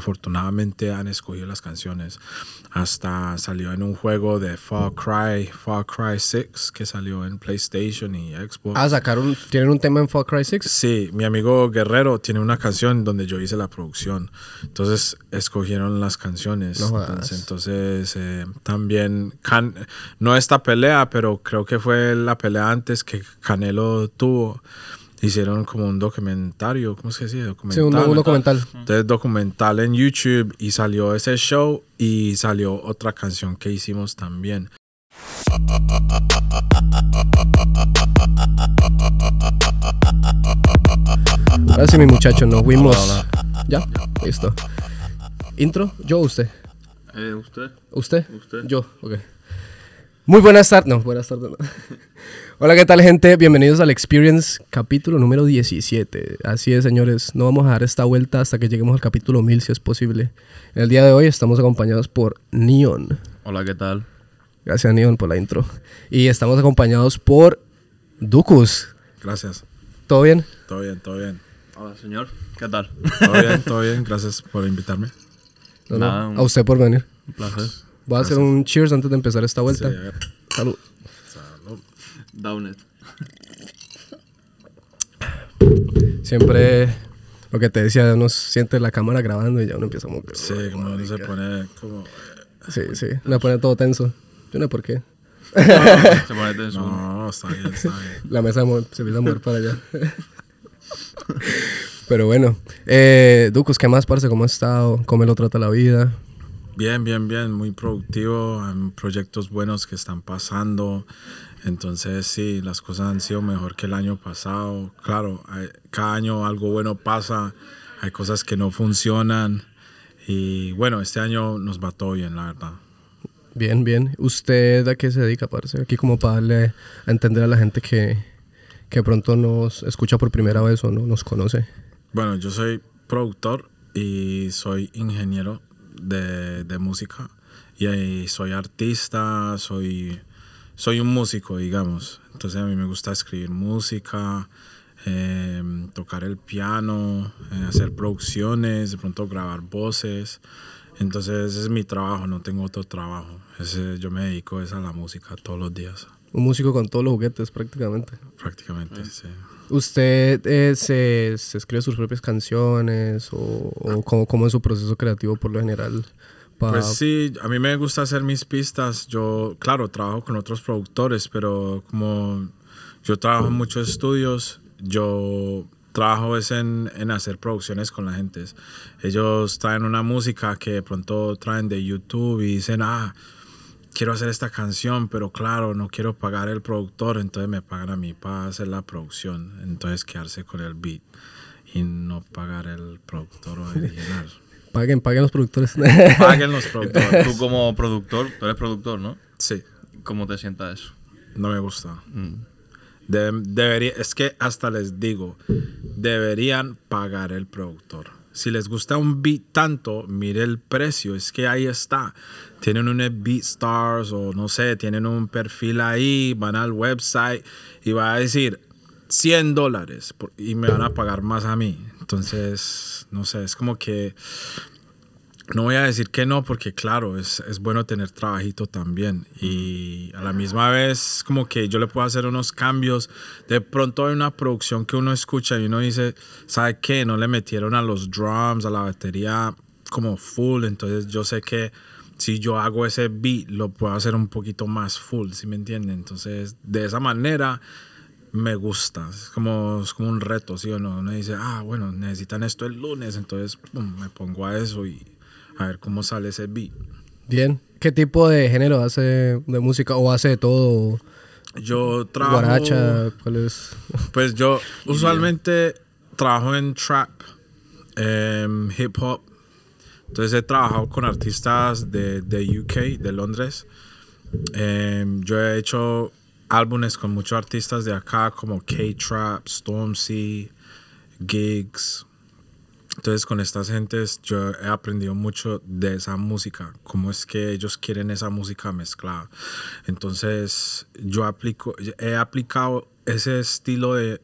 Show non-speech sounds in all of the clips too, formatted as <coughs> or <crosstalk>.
afortunadamente han escogido las canciones. Hasta salió en un juego de Far Cry, Far Cry 6, que salió en PlayStation y Xbox. Ah, sacaron, ¿tienen un tema en Far Cry 6? Sí, mi amigo Guerrero tiene una canción donde yo hice la producción. Entonces escogieron las canciones. No entonces entonces, eh, también, Can- no esta pelea, pero creo que fue la pelea antes que Canelo tuvo. Hicieron como un documentario, ¿cómo se dice? Sí, Documental. un, un documental. Entonces, documental en YouTube y salió ese show y salió otra canción que hicimos también. Ahora sí, mi muchacho, nos fuimos. Hola, ¿Ya? Listo. ¿Intro? ¿Yo o usted? Eh, ¿Usted? ¿Usted? Usted. Yo, ok. Muy buenas tardes. No, buenas tardes. no. <laughs> Hola, ¿qué tal, gente? Bienvenidos al Experience, capítulo número 17. Así es, señores. No vamos a dar esta vuelta hasta que lleguemos al capítulo 1000, si es posible. En el día de hoy estamos acompañados por Neon. Hola, ¿qué tal? Gracias, Neon, por la intro. Y estamos acompañados por Ducus. Gracias. ¿Todo bien? Todo bien, todo bien. Hola, señor. ¿Qué tal? Todo bien, todo bien. Gracias por invitarme. No, no. Nada, un- A usted por venir. Un placer. Voy a hacer un cheers antes de empezar esta vuelta. a. Salud. Down it. Siempre lo que te decía, uno siente la cámara grabando y ya uno empieza como que... Sí, como uno se pone como... Sí, sí. Me pone todo tenso. Yo no sé por qué. <laughs> Se pone tenso. No, está bien, está bien. <laughs> La mesa se empieza a mover para allá. <laughs> Pero bueno. Eh, Ducus, ¿qué más, parce? ¿Cómo has estado? ¿Cómo lo trata la vida? Bien, bien, bien, muy productivo, hay proyectos buenos que están pasando, entonces sí, las cosas han sido mejor que el año pasado, claro, hay- cada año algo bueno pasa, hay cosas que no funcionan y bueno, este año nos va todo bien, la verdad. Bien, bien. ¿Usted a qué se dedica, parce? Aquí como para darle a entender a la gente que, que pronto nos escucha por primera vez o no nos conoce. Bueno, yo soy productor y soy ingeniero de, de música y ahí soy artista, soy, soy un músico, digamos. Entonces a mí me gusta escribir música, eh, tocar el piano, eh, hacer producciones, de pronto grabar voces. Entonces ese es mi trabajo, no tengo otro trabajo. Ese, yo me dedico es a la música todos los días, Un músico con todos los juguetes prácticamente. prácticamente. sí. ¿Usted eh, se, se escribe sus propias canciones o, o cómo, cómo es su proceso creativo por lo general? Pa- Pues sí, a mí me gusta hacer mis pistas. Yo, claro, trabajo con otros productores, pero como yo trabajo en muchos estudios, yo trabajo es en, en hacer producciones con la gente. Ellos traen una música que de pronto traen de YouTube y dicen, ah, quiero hacer esta canción, pero claro, no quiero pagar el productor, entonces me pagan a mí para hacer la producción. Entonces quedarse con el beat y no pagar el productor original. <laughs> Paguen, paguen los productores. <laughs> Paguen los <laughs> productores. Tú como productor, tú eres productor, ¿no? Sí, ¿Cómo te sientas eso? no me gusta. Mm. De- debería, es que hasta les digo, deberían pagar el productor. Si les gusta un beat tanto, mire el precio, es que ahí está. Tienen un BeatStars o no sé, tienen un perfil ahí, van al website y va a decir 100 dólares y me van a pagar más a mí. Entonces, no sé, es como que no voy a decir que no, porque claro, es, es bueno tener trabajito también. Y a la misma vez, como que yo le puedo hacer unos cambios. De pronto hay una producción que uno escucha y uno dice, ¿sabe qué? No le metieron a los drums, a la batería como full. Entonces yo sé que si yo hago ese beat, lo puedo hacer un poquito más full, ¿sí me entienden? Entonces, de esa manera me gusta. Es como, como un reto, ¿sí o no? Uno dice, ah, bueno, necesitan esto el lunes, entonces me pongo a eso y a ver cómo sale ese beat. Bien. ¿Qué tipo de género hace de música o hace de todo? Yo trabajo... Guaracha, ¿cuál es? <laughs> Pues yo usualmente trabajo en trap, em, hip hop. Entonces he trabajado con artistas de, de UK, de Londres. Em, yo he hecho álbumes con muchos artistas de acá como K-Trap, Stormzy, Gigs. Entonces con estas gentes yo he aprendido mucho de esa música, cómo es que ellos quieren esa música mezclada. Entonces yo aplico, he aplicado ese estilo de,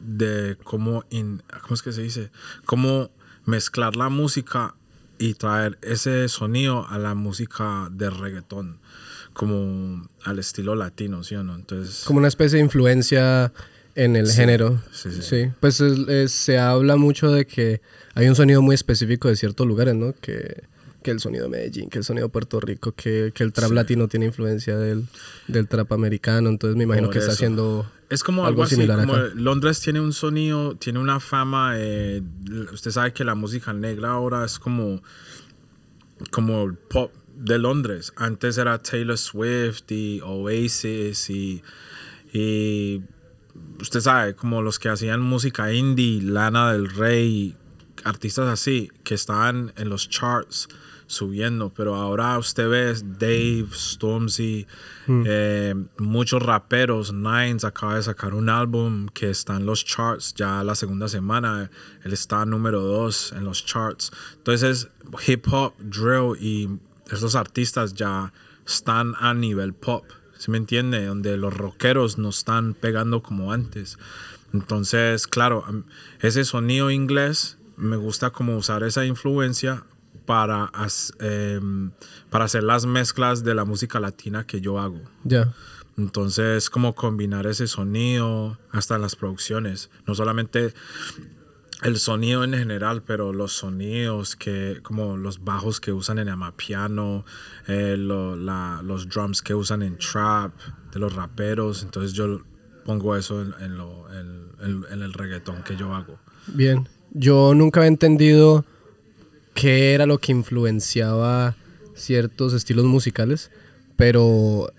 de cómo, in- ¿cómo es que se dice? Cómo mezclar la música y traer ese sonido a la música de reggaetón, como al estilo latino, ¿sí o no? Entonces, Como una especie de influencia en el género. sí, sí. Sí. Pues es- es- se habla mucho de que hay un sonido muy específico de ciertos lugares, ¿no? Que, que el sonido de Medellín, que el sonido de Puerto Rico, que, que el trap latino tiene influencia del, del trap americano. Entonces me imagino Por que está haciendo Es como algo algo, así, similar como acá. Londres tiene un sonido, tiene una fama, eh, usted sabe que la música negra ahora es como, como el pop de Londres. Antes era Taylor Swift y Oasis y, y usted sabe, como los que hacían música indie, Lana del Rey, artistas así, que estaban en los charts subiendo, pero ahora usted ve Dave, Stormzy, eh, muchos raperos, Nines acaba de sacar un álbum que está en los charts ya la segunda semana, él está número dos en los charts, entonces hip hop, drill y esos artistas ya están a nivel pop, ¿sí me entiende? Donde los rockeros no están pegando como antes. Entonces, claro, ese sonido inglés me gusta como usar esa influencia para, em, para hacer las mezclas de la música latina que yo hago. Ya. Entonces, como combinar ese sonido hasta en las producciones. No solamente el sonido en general, pero los sonidos que, como los bajos que usan en amapiano, eh, lo- los drums que usan en trap, de los raperos. Entonces, yo pongo eso en, lo- en- en- el reggaetón que yo hago. Bien. Yo nunca había entendido qué era lo que influenciaba ciertos estilos musicales, pero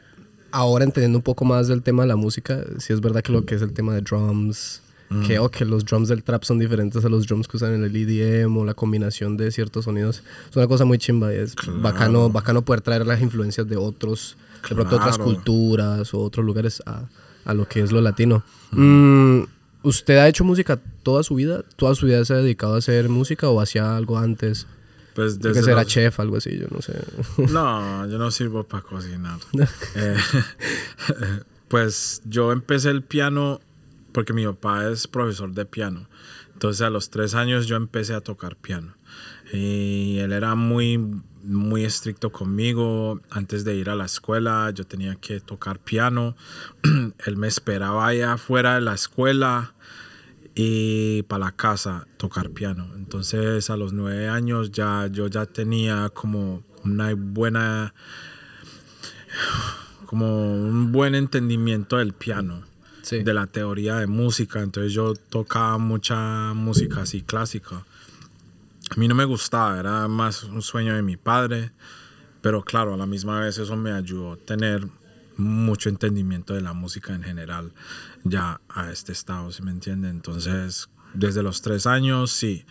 ahora entendiendo un poco más del tema de la música, sí es verdad que lo que es el tema de drums, que, o que los drums del trap son diferentes a los drums que usan en el EDM o la combinación de ciertos sonidos, es una cosa muy chimba y es bacano, bacano poder traer las influencias de otros, de pronto otras Claro. culturas o otros lugares a, a lo que es lo latino. Mm, ¿Usted ha hecho música toda su vida? ¿Toda su vida se ha dedicado a hacer música o hacía algo antes? Pues que desde ser era los- chef, algo así, yo no sé. <laughs> No, yo no sirvo para cocinar. <laughs> Eh, <laughs> pues yo empecé el piano porque mi papá es profesor de piano. Entonces a los tres años yo empecé a tocar piano. Y él era muy, muy estricto conmigo. Antes de ir a la escuela yo tenía que tocar piano. <clears throat> él me esperaba allá afuera de la escuela y para la casa tocar piano. Entonces a los nueve años ya yo ya tenía como una buena, como un buen entendimiento del piano, De la teoría de música. Entonces yo tocaba mucha música así clásica. A mí no me gustaba, era más un sueño de mi padre, pero claro, a la misma vez eso me ayudó a tener mucho entendimiento de la música en general ya a este estado, ¿sí me entiende? Entonces, desde los tres años, sí,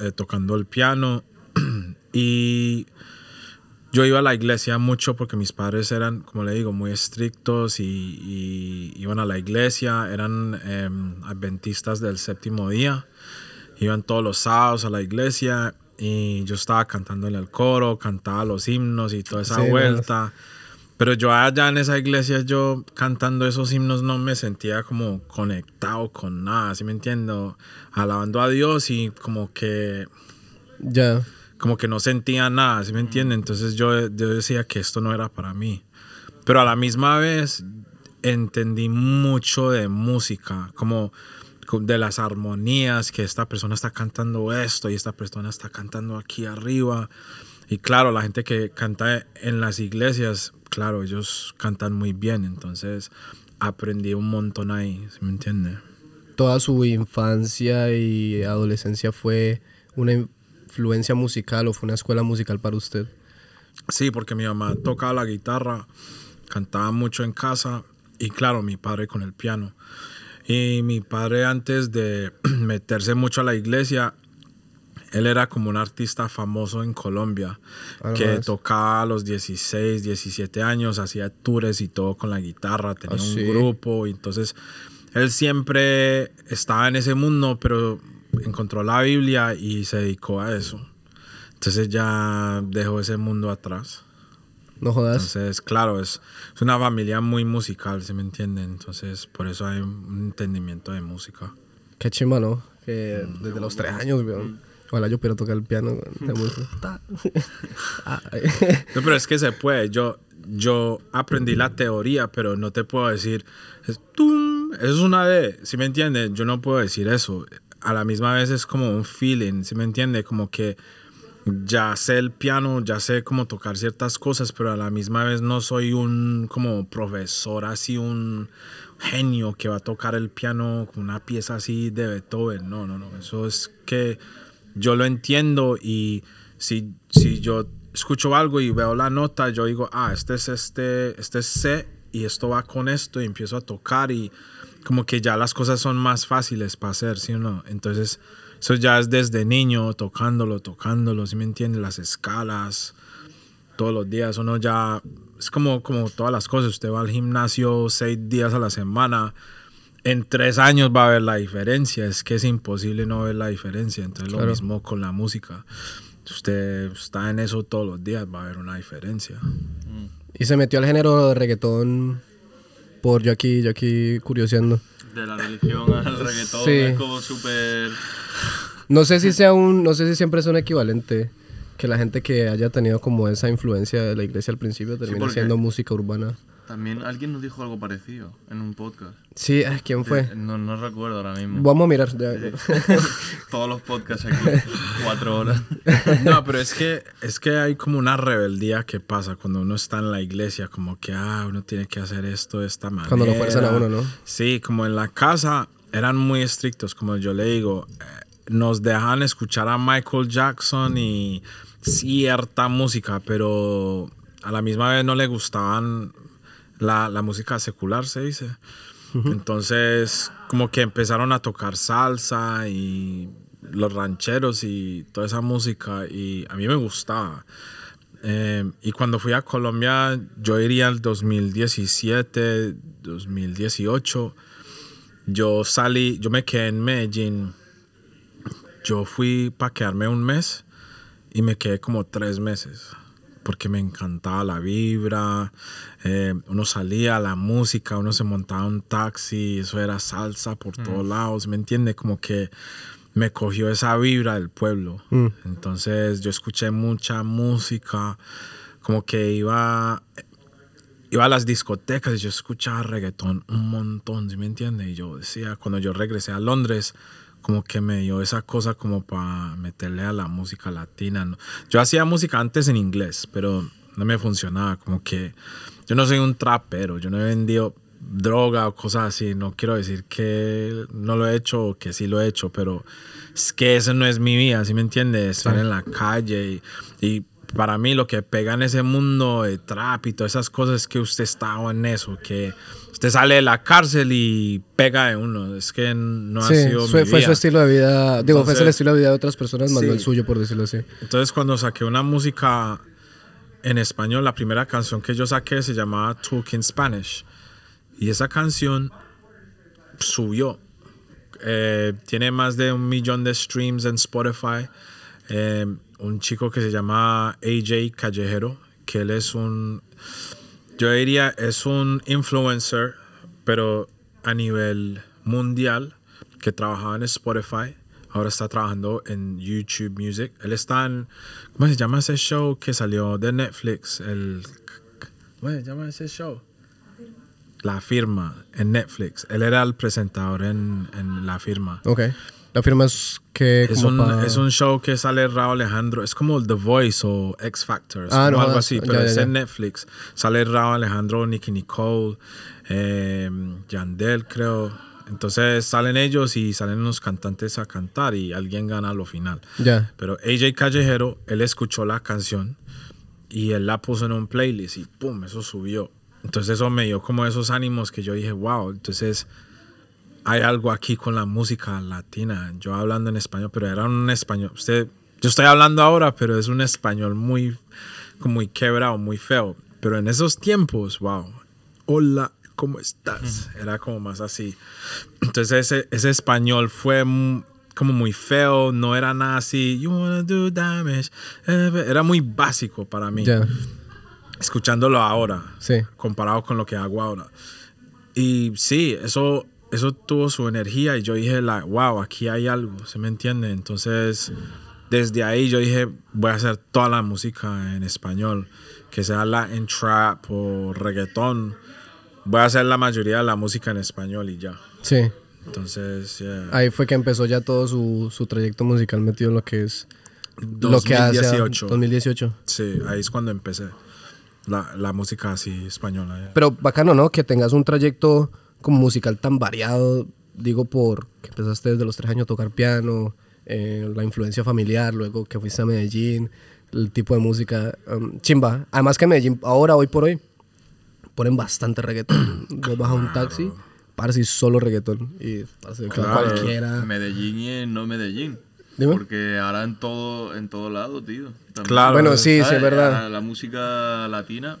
eh, tocando el piano <clears throat> y yo iba a la iglesia mucho porque mis padres eran, como le digo, muy estrictos y, y iban a la iglesia, eran em, adventistas del séptimo día, iban todos los sábados a la iglesia y yo estaba cantando en el coro, cantaba los himnos y toda esa Sí, vuelta. Pero yo allá en esa iglesia, yo cantando esos himnos no me sentía como conectado con nada, ¿sí me entiendo? Alabando a Dios y como que Ya. Como que no sentía nada, ¿sí me entiende? Entonces yo, yo decía que esto no era para mí. Pero a la misma vez entendí mucho de música, como co- de las armonías, que esta persona está cantando esto y esta persona está cantando aquí arriba. Y claro, la gente que canta en las iglesias, claro, ellos cantan muy bien, entonces aprendí un montón ahí, ¿sí me entiende? Toda su infancia y adolescencia fue una influencia musical o fue una escuela musical para usted. Sí, porque mi mamá tocaba la guitarra, cantaba mucho en casa y claro, mi padre con el piano. Y mi padre antes de <clears throat> meterse mucho a la iglesia, él era como un artista famoso en Colombia, Ah, que tocaba a los 16, 17 años, hacía tours y todo con la guitarra, tenía Ah, un sí. grupo y entonces él siempre estaba en ese mundo, pero encontró la Biblia y se dedicó a eso. Entonces ya dejó ese mundo atrás. No jodas. Entonces, claro, es, es una familia muy musical, ¿se me entiende? Entonces, por eso hay un entendimiento de música. Qué chimba, ¿no? Que desde los tres años, weón. Ojalá yo pudiera tocar el piano. <laughs> <laughs> No, pero es que se puede. Yo, yo aprendí la teoría, pero no te puedo decir, es, tum, es una de, ¿sí me entiendes? Yo no puedo decir eso. A la misma vez es como un feeling, ¿sí me entiendes? Como que ya sé el piano, ya sé cómo tocar ciertas cosas, pero a la misma vez no soy un como profesor, así un genio que va a tocar el piano con una pieza así de Beethoven. No, no, no. Eso es que yo lo entiendo y si, si yo escucho algo y veo la nota, yo digo, ah, este es este, este es C y esto va con esto y empiezo a tocar y como que ya las cosas son más fáciles para hacer, ¿sí o no? Entonces, eso ya es desde niño, tocándolo, tocándolo, ¿sí me entiendes? Las escalas, todos los días, uno ya, es como, como todas las cosas, usted va al gimnasio seis días a la semana, en tres años va a ver la diferencia, es que es imposible no ver la diferencia, entonces lo Claro. mismo con la música, si usted está en eso todos los días, va a haber una diferencia. Y se metió al género de reggaetón por yo aquí, yo aquí curioseando. De la religión al <laughs> reggaetón Sí. es como súper... No sé si sea un, no sé si siempre es un equivalente que la gente que haya tenido como esa influencia de la iglesia al principio termine porque- siendo música urbana. También alguien nos dijo algo parecido en un podcast. Sí, ¿quién fue? Eh, No, no recuerdo ahora mismo. Vamos a mirar. ya. <laughs> Todos los podcasts aquí, cuatro horas. <laughs> No, pero es que, es que hay como una rebeldía que pasa cuando uno está en la iglesia, como que, ah, uno tiene que hacer esto de esta manera. Cuando lo fuerzan a uno, ¿no? Sí, como en la casa eran muy estrictos, como yo le digo, eh, nos dejan escuchar a Michael Jackson y cierta música, pero a la misma vez no le gustaban la, la música secular, se dice. Entonces, como que empezaron a tocar salsa y los rancheros y toda esa música y a mí me gustaba. Eh, y cuando fui a Colombia, yo iría al 2017, 2018. Yo salí, yo me quedé en Medellín. Yo fui para quedarme un mes y me quedé como tres meses porque me encantaba la vibra. eh, uno salía, la música, uno se montaba en un taxi, eso era salsa por todos lados, ¿me entiende? Como que me cogió esa vibra del pueblo. Entonces yo escuché mucha música, como que iba, iba a las discotecas y yo escuchaba reggaetón un montón, ¿sí me entiende? Y yo decía, cuando yo regresé a Londres, como que me dio esa cosa como para meterle a la música latina. ¿no? Yo hacía música antes en inglés, pero no me funcionaba, como que yo no soy un trapero, yo no he vendido droga o cosas así, no quiero decir que no lo he hecho o que sí lo he hecho, pero es que eso no es mi vida, ¿sí me entiendes? Estar en la calle y, y para mí lo que pega en ese mundo de trap y todas esas cosas es que usted está en eso, que usted sale de la cárcel y pega de uno, es que no ha sido fue, mi fue su estilo de vida. Digo, fue el estilo de vida de otras personas, más no el suyo, por decirlo así. Entonces cuando saqué una música en español, la primera canción que yo saqué se llamaba Talking Spanish. Y esa canción subió. Eh, tiene más de un millón de streams en Spotify. Eh, un chico que se llama AJ Callejero, que él es un, yo diría, es un influencer, pero a nivel mundial, que trabajaba en Spotify. Ahora está trabajando en YouTube Music. Él está en, ¿cómo se llama ese show que salió de Netflix? El, ¿Cómo se llama ese show? La firma en Netflix. Él era el presentador en, en la firma. Ok. La firma es que. Es un, es un show que sale Raúl Alejandro. Es como The Voice o X Factor. Ah, no algo así, pero ya, es ya. en Netflix. Sale Raúl Alejandro, Nicky Nicole, eh, Yandel, creo. Entonces salen ellos y salen unos cantantes a cantar y alguien gana a lo final. Ya. Pero AJ Callejero, él escuchó la canción y él la puso en un playlist y pum, eso subió. Entonces eso me dio como esos ánimos que yo dije, wow, entonces hay algo aquí con la música latina. Yo hablando en español, pero era un español. Usted, yo estoy hablando ahora, pero es un español muy, muy quebrado, muy feo. Pero en esos tiempos, wow, hola, ¿cómo estás? Era como más así. Entonces ese, ese español fue como muy feo, no era nada así, you wanna do damage. Eh, Era muy básico para mí Ya. escuchándolo ahora, Sí. comparado con lo que hago ahora. Y sí, eso, eso tuvo su energía y yo dije, like, wow, aquí hay algo, ¿se me entiende? Entonces desde ahí yo dije, voy a hacer toda la música en español, que sea Latin trap o reggaetón. Voy a hacer la mayoría de la música en español y ya. Sí. Entonces, yeah. Ahí fue que empezó ya todo su, su trayecto musical metido en lo que es lo que hace 2018. 2018. Sí, ahí es cuando empecé la, la música así española. yeah. Pero bacano, ¿no? Que tengas un trayecto como musical tan variado, digo, por que empezaste desde los tres años a tocar piano, eh, la influencia familiar, luego que fuiste a Medellín, el tipo de música, um, chimba. Además que en Medellín, ahora, hoy por hoy, ponen bastante reggaetón. <clears throat> Vos vas a un taxi, parece solo reggaetón. Y parce, Claro. cualquiera. Medellín y no Medellín. Dime. Porque ahora en todo, en todo lado, tío. También. Claro. Bueno, sí, sí, ¿Sabes? es verdad. La, la música latina.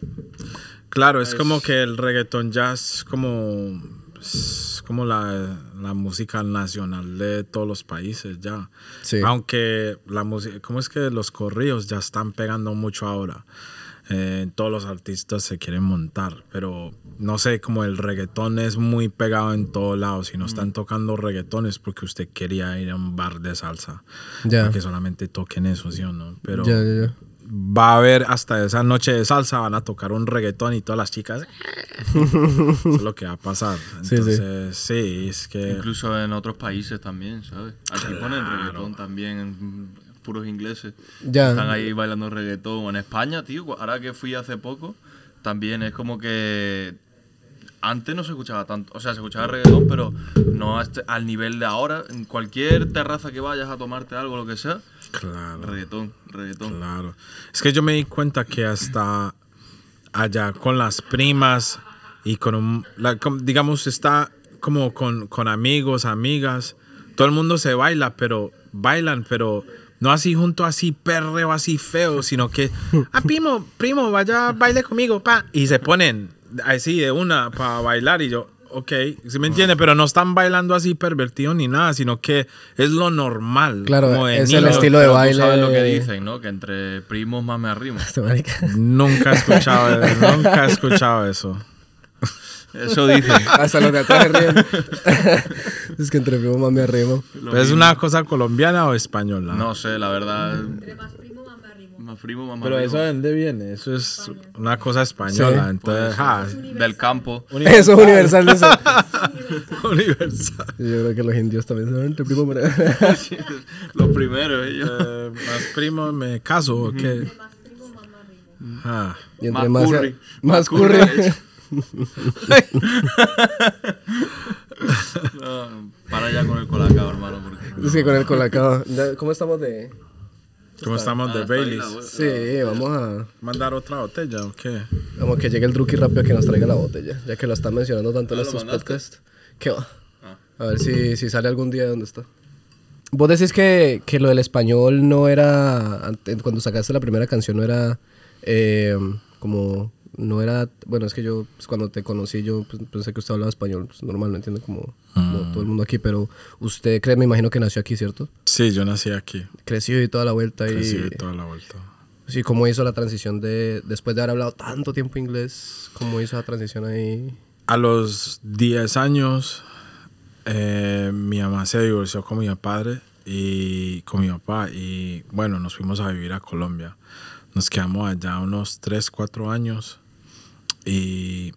Claro, es como que el reggaetón ya es como, es como la, la música nacional de todos los países ya. Sí. Aunque la música, ¿cómo es que los corridos ya están pegando mucho ahora? Eh, todos los artistas se quieren montar, pero no sé, como el reggaetón es muy pegado en todos lados. Si no están tocando reggaetón es porque usted quería ir a un bar de salsa. Ya. Que solamente toquen eso, ¿sí o no? Pero Ya, ya, ya. Va a haber hasta esa noche de salsa, van a tocar un reggaetón y todas las chicas. <laughs> Eso es lo que va a pasar. Sí, sí. Entonces, sí, es que. Incluso en otros países también, ¿sabes? Aquí ponen reggaetón también, puros ingleses. Ya. Están ahí bailando reggaetón. En España, tío, ahora que fui hace poco, también es como que antes no se escuchaba tanto. O sea, se escuchaba reggaetón, pero no este- al nivel de ahora. En cualquier terraza que vayas a tomarte algo, lo que sea, Claro, reggaetón, reggaetón. claro. Es que yo me di cuenta que hasta allá con las primas y con un. la- digamos, está como con, con amigos, amigas. Todo el mundo se baila, pero bailan, pero no así junto, así perreo, así feo, sino que, ah, primo, primo, vaya, baile conmigo, pa. Y se ponen así de una para bailar y yo, ok, ¿sí me entiende? Pero no están bailando así pervertido ni nada, sino que es lo normal. Claro, como de es el estilo de Pero tú baile. sabes lo que dicen, ¿no? Que entre primos más me arrimo. <laughs> Nunca he escuchado, <laughs> nunca he escuchado eso. Eso dicen. Hasta los de atrás <laughs> ríen. es que entre primo más me arrimo. Lo ¿Pero ¿Es una cosa colombiana o española? No sé, la verdad. Entre más primo, más primo, Pero eso de dónde viene? Eso es una cosa española. Sí. Entonces, ja, Del campo. Eso es universal. <laughs> universal. Yo creo que los indios también son entre primo. <laughs> Los primeros, ellos. Eh, más primo, me caso qué? Más primo. Ah, Y entre Más más, curry. más Más curry. curry. <laughs> No, para ya con el colacao, hermano. Porque... es que con el colacao. ¿Cómo estamos de...? ¿Cómo estamos de Ah, Baileys? Sí, vamos a... ¿Mandar otra botella o qué? Vamos que llegue el Druki rápido que nos traiga la botella. Ya que lo están mencionando tanto en Ah, ¿lo estos podcasts. ¿Qué va? Ah. A ver si, si sale algún día de dónde está. Vos decís que, que lo del español no era, cuando sacaste la primera canción no era eh, como, no era, bueno, es que yo pues, cuando te conocí yo pues, pensé que usted hablaba español, pues, normal, no entiendo como, como todo el mundo aquí, pero usted cree, me imagino que nació aquí, ¿cierto? Sí, yo nací aquí. Creció y toda la vuelta Crecí y... toda la vuelta. Sí, ¿cómo hizo la transición de, después de haber hablado tanto tiempo inglés, cómo hizo la transición ahí? A los 10 años, eh, mi mamá se divorció con mi padre y con mi papá y bueno, nos fuimos a vivir a Colombia. Nos quedamos allá unos 3, 4 años y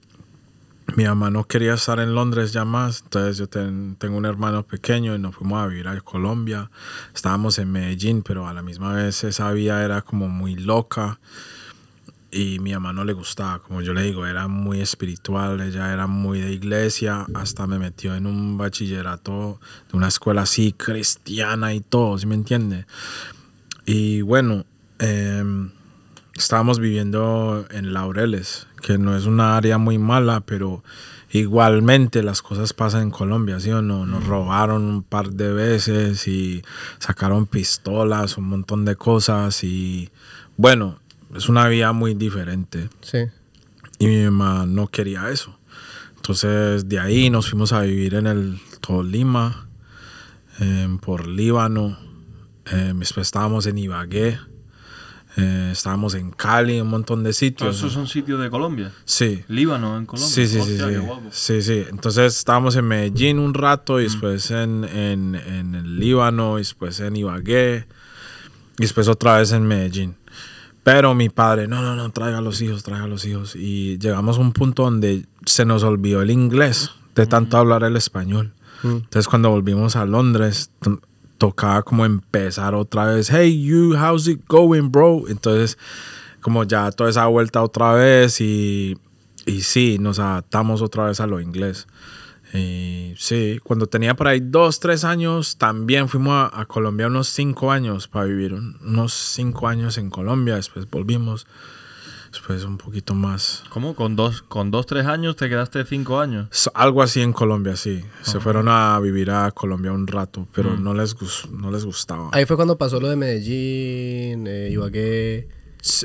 mi mamá no quería estar en Londres ya más, entonces yo ten- tengo un hermano pequeño y nos fuimos a vivir a Colombia. Estábamos en Medellín, pero a la misma vez esa vida era como muy loca y mi mamá no le gustaba, como yo le digo, era muy espiritual, ella era muy de iglesia, hasta me metió en un bachillerato de una escuela así cristiana y todo, ¿sí me entiende? Y bueno, em, estábamos viviendo en Laureles, que no es una área muy mala, pero igualmente las cosas pasan en Colombia, ¿sí o no? Nos robaron un par de veces y sacaron pistolas, un montón de cosas y bueno, es una vida muy diferente Sí. y mi mamá no quería eso. Entonces de ahí nos fuimos a vivir en el Tolima, em, por Líbano, em, después estábamos en Ibagué, eh, estábamos en Cali, un montón de sitios. esos son sitios de Colombia. Sí. Líbano en Colombia. Sí, sí, sí, Hostia, sí. qué guapo. Sí, sí. Entonces estábamos en Medellín un rato y Mm. después en, en, en el Líbano y después en Ibagué. y después otra vez en Medellín. Pero mi padre, no, no, no, traiga a los hijos, traiga a los hijos. Y llegamos a un punto donde se nos olvidó el inglés de tanto hablar el español. Entonces cuando volvimos a Londres, tocaba como empezar otra vez, hey you, how's it going, bro? Entonces como ya toda esa vuelta otra vez y, y sí, nos adaptamos otra vez a lo inglés. Y sí, cuando tenía por ahí dos, tres años, también fuimos a, a Colombia unos cinco años para vivir, un- unos cinco años en Colombia, después volvimos, después un poquito más. ¿Cómo? ¿Con dos, con dos, tres años te quedaste cinco años? S- Algo así en Colombia, sí. Se fueron a vivir a Colombia un rato, pero no, les no les gustaba. Ahí fue cuando pasó lo de Medellín, eh, Ibagué.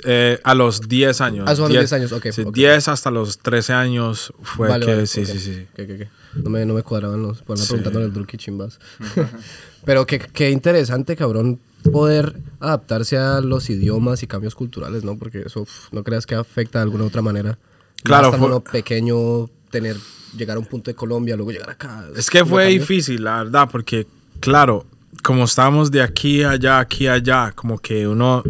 Eh, a los 10 años. Ah, son a los 10 años, ok, Sí, ok. 10 hasta los 13 años fue Vale, que vale, sí, ok. sí, sí. Ok, ok, ok. No me, no me cuadraban los. Por Sí. preguntándole al Druki chimbas. <laughs> Pero qué, qué interesante, cabrón, poder adaptarse a los idiomas y cambios culturales, ¿no? Porque eso uf, no creas que afecta de alguna otra manera. Claro, fue- uno pequeño, tener, llegar a un punto de Colombia, luego llegar acá. Es que ¿No fue difícil, la verdad, porque, claro, como estábamos de aquí a allá, aquí a allá, como que uno,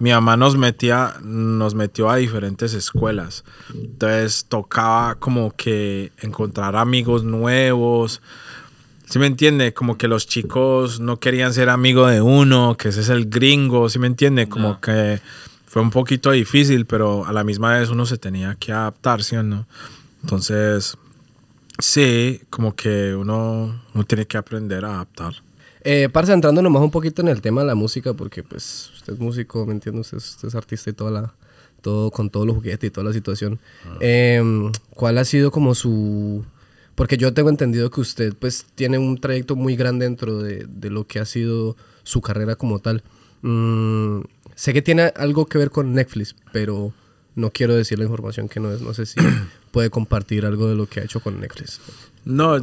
mi mamá nos metía, nos metió a diferentes escuelas. Entonces tocaba como que encontrar amigos nuevos. ¿Sí me entiende? Como que los chicos no querían ser amigo de uno, que ese es el gringo, ¿sí me entiende? Como que fue un poquito difícil, pero a la misma vez uno se tenía que adaptar, ¿sí o no? Entonces, sí, como que uno, uno tiene que aprender a adaptar. Eh, parce, entrando nomás un poquito en el tema de la música, porque pues usted es músico, ¿me entiende? Usted, es- usted es artista y toda la, todo, con todos los juguetes y toda la situación. Em, ¿Cuál ha sido como su...? Porque yo tengo entendido que usted pues tiene un trayecto muy grande dentro de, de lo que ha sido su carrera como tal. Mm, sé que tiene algo que ver con Netflix, pero no quiero decir la información que no es. No sé si <coughs> puede compartir algo de lo que ha hecho con Netflix. No,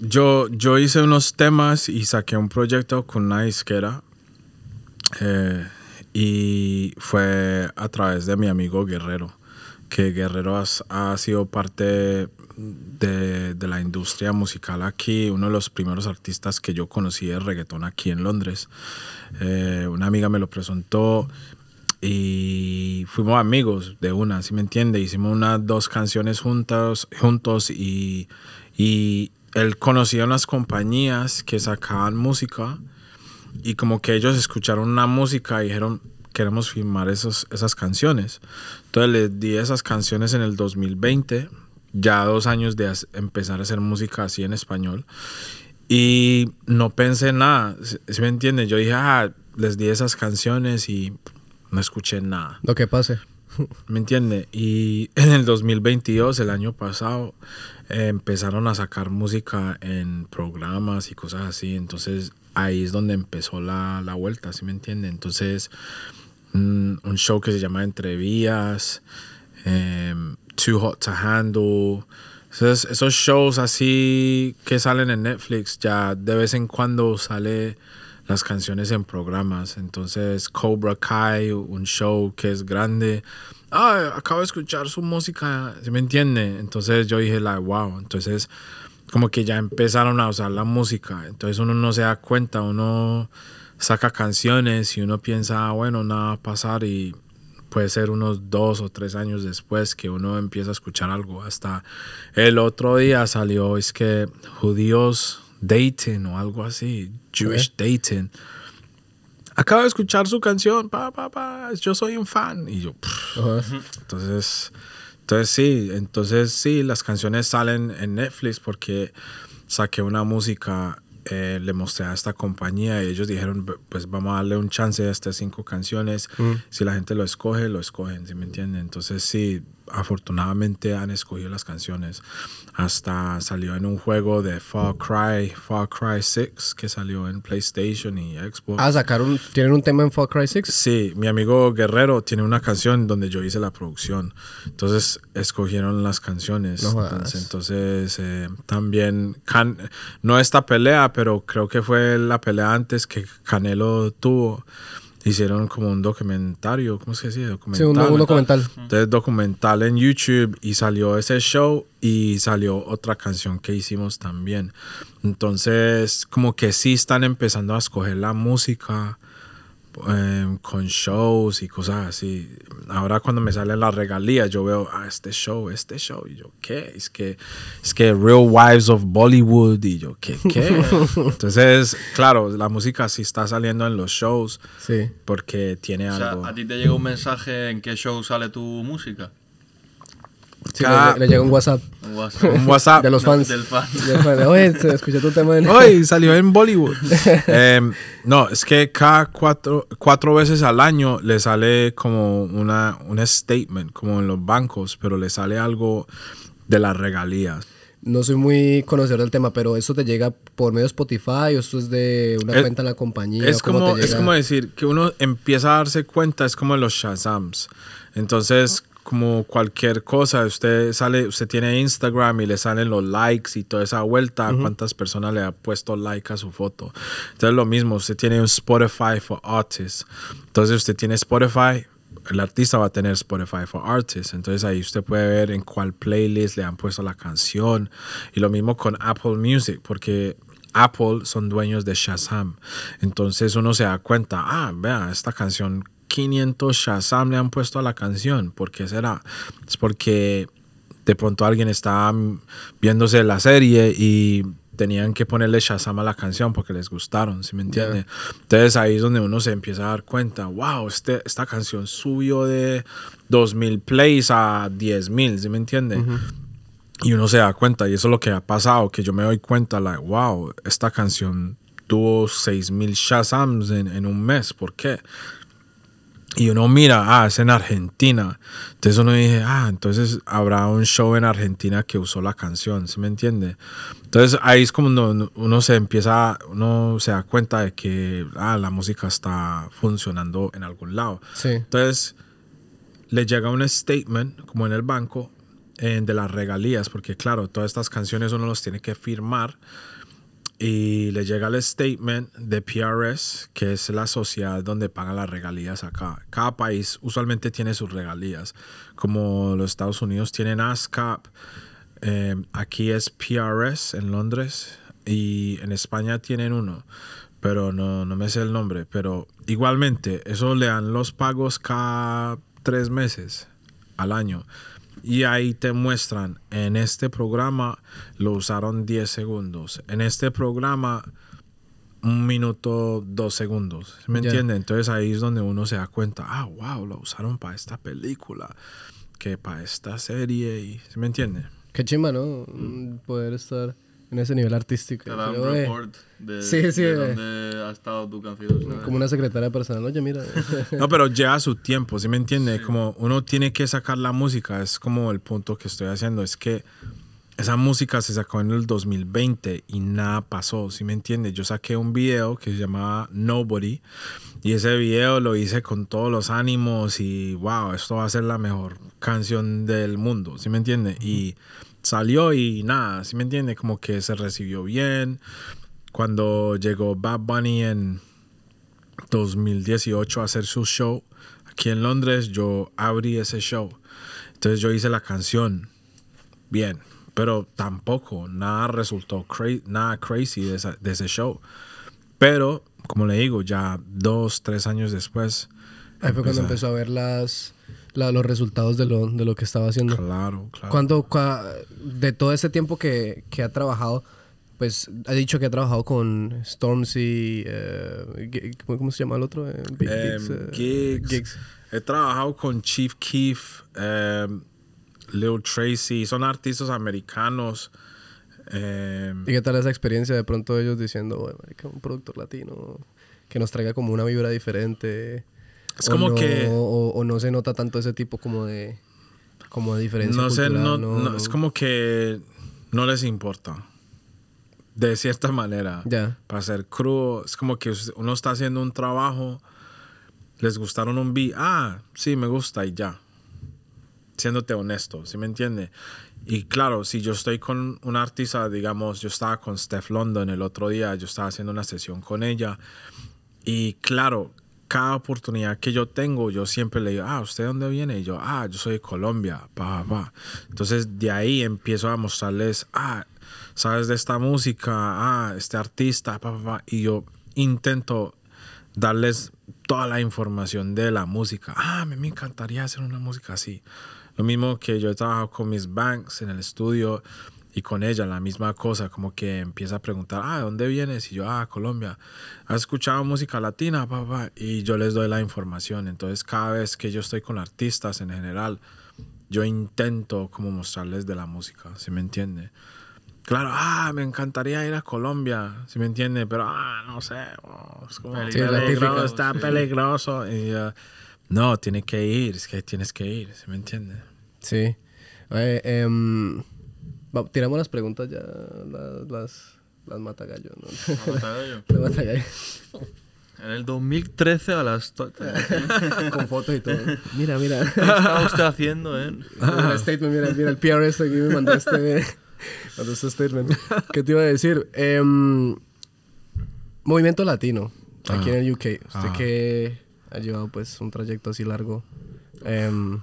yo- yo, hice unos temas y saqué un proyecto con una disquera. eh, y fue a través de mi amigo Guerrero, que Guerrero has- ha, sido parte de, de la industria musical aquí, uno de los primeros artistas que yo conocí de reggaetón aquí en Londres. Eh, una amiga me lo presentó y fuimos amigos de una, ¿sí me entiende? Hicimos unas dos canciones juntos, juntos y, y él conocía unas compañías que sacaban música y como que ellos escucharon una música y dijeron queremos filmar esos, esas canciones. Entonces les di esas canciones en el 2020, ya dos años de empezar a hacer música así en español. Y no pensé nada, ¿sí me entiende? Yo dije, ah, les di esas canciones y no escuché nada. Lo que pase. <laughs> ¿Me entiende? Y <laughs> en el 2022, el año pasado, eh, empezaron a sacar música en programas y cosas así. Entonces ahí es donde empezó la, la vuelta, ¿sí me entiende? Entonces, mm, un show que se llama Entre Vías, em, Too Hot to Handle. Esos, shows así que salen en Netflix, ya de vez en cuando sale las canciones en programas. Entonces, Cobra Kai, un show que es grande. Ah, acabo de escuchar su música, ¿sí me entiende? Entonces yo dije, like, wow. Entonces, como que ya empezaron a usar la música. Entonces uno no se da cuenta, uno saca canciones y uno piensa, ah, bueno, nada va a pasar y puede ser unos dos o tres años después que uno empieza a escuchar algo. Hasta el otro día salió, es que judíos dating o algo así, Jewish dating. Acabo de escuchar su canción, pa, pa, pa, yo soy un fan. Y yo, entonces, entonces sí, entonces sí, las canciones salen en Netflix porque saqué una música, eh, le mostré a esta compañía y ellos dijeron, "B- pues vamos a darle un chance a estas cinco canciones. Si la gente lo escoge, lo escogen, ¿sí me entienden? Entonces sí, afortunadamente han escogido las canciones. Hasta salió en un juego de Far Cry, Far Cry 6, que salió en PlayStation y Xbox. Ah, sacaron, tienen un tema en Far Cry 6. Sí, mi amigo Guerrero tiene una canción donde yo hice la producción. Entonces escogieron las canciones. No entonces entonces, eh, también, Can- no esta pelea, pero creo que fue la pelea antes que Canelo tuvo. Hicieron como un documentario, ¿cómo se dice? Sí, Documental. un, un documental. Entonces documental en YouTube y salió ese show y salió otra canción que hicimos también. Entonces como que sí están empezando a escoger la música em, con shows y cosas así. Ahora cuando me salen las regalías, yo veo, ah, este show, este show. Y yo, ¿qué? Es que, es que Real Wives of Bollywood. Y yo, ¿qué? ¿Qué? <laughs> Entonces, claro, la música sí está saliendo en los shows Sí. porque tiene O sea, algo. ¿a ti te llega un mensaje en qué show sale tu música? Sí, Cada- le, le llega un WhatsApp Un WhatsApp. <laughs> Un WhatsApp. de los No, fans. del fan. Del fan. Oye, se escuché tu tema en... Hoy <laughs> salió en Bollywood. <laughs> Em, no, es que cada cuatro, cuatro veces al año le sale como una, un statement, como en los bancos, pero le sale algo de las regalías. No soy muy conocedor del tema, pero ¿eso te llega por medio de Spotify o esto es de una Es- cuenta en la compañía? Es ¿O cómo como, es como decir que uno empieza a darse cuenta, es como en los Shazams. Entonces, como cualquier cosa, usted sale, usted tiene Instagram y le salen los likes y toda esa vuelta, cuántas personas le ha puesto like a su foto. Entonces, lo mismo, usted tiene un Spotify for Artists. Entonces, usted tiene Spotify, el artista va a tener Spotify for Artists. Entonces, ahí usted puede ver en cuál playlist le han puesto la canción. Y lo mismo con Apple Music, porque Apple son dueños de Shazam. Entonces uno se da cuenta, ah, vea, esta canción, 500 Shazam le han puesto a la canción. ¿Por qué será? Es porque de pronto alguien está viéndose la serie y tenían que ponerle Shazam a la canción porque les gustaron, ¿sí me entiende? Entonces ahí es donde uno se empieza a dar cuenta, wow, este, esta canción subió de 2000 plays a 10.000, ¿sí me entiende? Y uno se da cuenta, y eso es lo que ha pasado, que yo me doy cuenta, like, wow, esta canción tuvo 6000 Shazams en, en un mes, ¿por qué? Y uno mira, ah, es en Argentina. Entonces uno dice, ah, entonces habrá un show en Argentina que usó la canción, ¿sí me entiende? Entonces ahí es como uno, uno se empieza, uno se da cuenta de que, ah, la música está funcionando en algún lado. Sí. Entonces, le llega un statement, como en el banco, eh, de las regalías, porque claro, todas estas canciones uno los tiene que firmar. Y le llega el statement de PRS, que es la sociedad donde pagan las regalías acá. Cada país usualmente tiene sus regalías. Como los Estados Unidos tienen ASCAP, eh, aquí es PRS en Londres y en España tienen uno, pero no, no me sé el nombre. Pero igualmente, eso le dan los pagos cada tres meses al año. Y ahí te muestran, en este programa lo usaron 10 segundos. En este programa, un minuto, dos segundos. ¿Me entiende? Entonces ahí es donde uno se da cuenta, ah, wow, lo usaron para esta película, que para esta serie. Y, ¿sí ¿Me entiende? Qué chimba, ¿no? Mm, Poder estar en ese nivel artístico. Te da un report de, Sí, sí, de dónde ha estado tu canción. ¿sabes? Como una secretaria personal. Oye, mira. <laughs> No, pero lleva su tiempo, ¿sí me entiende? Como uno tiene que sacar la música, es como el punto que estoy haciendo, es que esa música se sacó en el 2020 y nada pasó, ¿sí me entiende? Yo saqué un video que se llamaba Nobody y ese video lo hice con todos los ánimos y wow, esto va a ser la mejor canción del mundo, ¿sí me entiende? Y salió y nada, ¿sí me entiende? Como que se recibió bien. Cuando llegó Bad Bunny en 2018 a hacer su show aquí en Londres, yo abrí ese show. Entonces yo hice la canción bien, pero tampoco nada resultó cra- nada crazy de, esa- de ese show. Pero, como le digo, ya dos, tres años después. Ahí fue cuando empecé- empezó a ver las, la- los resultados de lo, de lo que estaba haciendo. Claro, claro. Cuando, cua- de todo ese tiempo que, que ha trabajado, pues ha dicho que ha trabajado con Stormzy, eh, ¿cómo, se llama el otro? Eh, Big Em, Gigs, eh, gigs. Gigs. He trabajado con Chief Keef, em, Lil Tracy, son artistas americanos. em, ¿Y qué tal esa experiencia de pronto ellos diciendo, "Oye, marica, un productor latino que nos traiga como una vibra diferente? Es como no- que- O, o no se nota tanto ese tipo como de, como de diferencia no sé, no, cultural, no, es como que no les importa. De cierta manera. Ya. Para ser crudo, es como que uno está haciendo un trabajo, les gustaron un beat, ah, sí, me gusta y ya. Siéndote honesto, ¿sí me entiende? Y claro, si yo estoy con una artista, digamos, yo estaba con Steph London el otro día, yo estaba haciendo una sesión con ella. Y claro, cada oportunidad que yo tengo, yo siempre le digo, ah, ¿usted de dónde viene? Y yo, ah, yo soy de Colombia, pa, pa. Entonces de ahí empiezo a mostrarles, ah, ¿sabes de esta música? Ah, este artista, pa, pa, pa. Y yo intento darles toda la información de la música. Ah, me encantaría hacer una música así. Lo mismo que yo he trabajado con mis banks en el estudio y con ella, la misma cosa, como que empieza a preguntar, ah, ¿de dónde vienes? Y yo, ah, Colombia. ¿Has escuchado música latina, papá? Y yo les doy la información. Entonces, cada vez que yo estoy con artistas en general, yo intento como mostrarles de la música, ¿sí me entiende? Claro, ah, me encantaría ir a Colombia, ¿sí me entiende? Pero, ah, no sé, oh, es como Sí, peligroso, está peligroso. Y, ah, no, tiene que ir, es que tienes que ir, ¿sí me entiende? Sí. Eh, va- tiramos las preguntas ya, las, las, las matagallo, ¿no? las matagallo. <laughs> En el 2013 a las... <laughs> Con fotos y todo. Mira, mira. ¿Qué <laughs> estaba usted haciendo, eh? El statement, mira, mira, el PRS aquí me mandó este, mandó este statement. ¿Qué te iba a decir? Em, movimiento latino, aquí en el UK. Usted Ah. que ha llevado pues un trayecto así largo. em,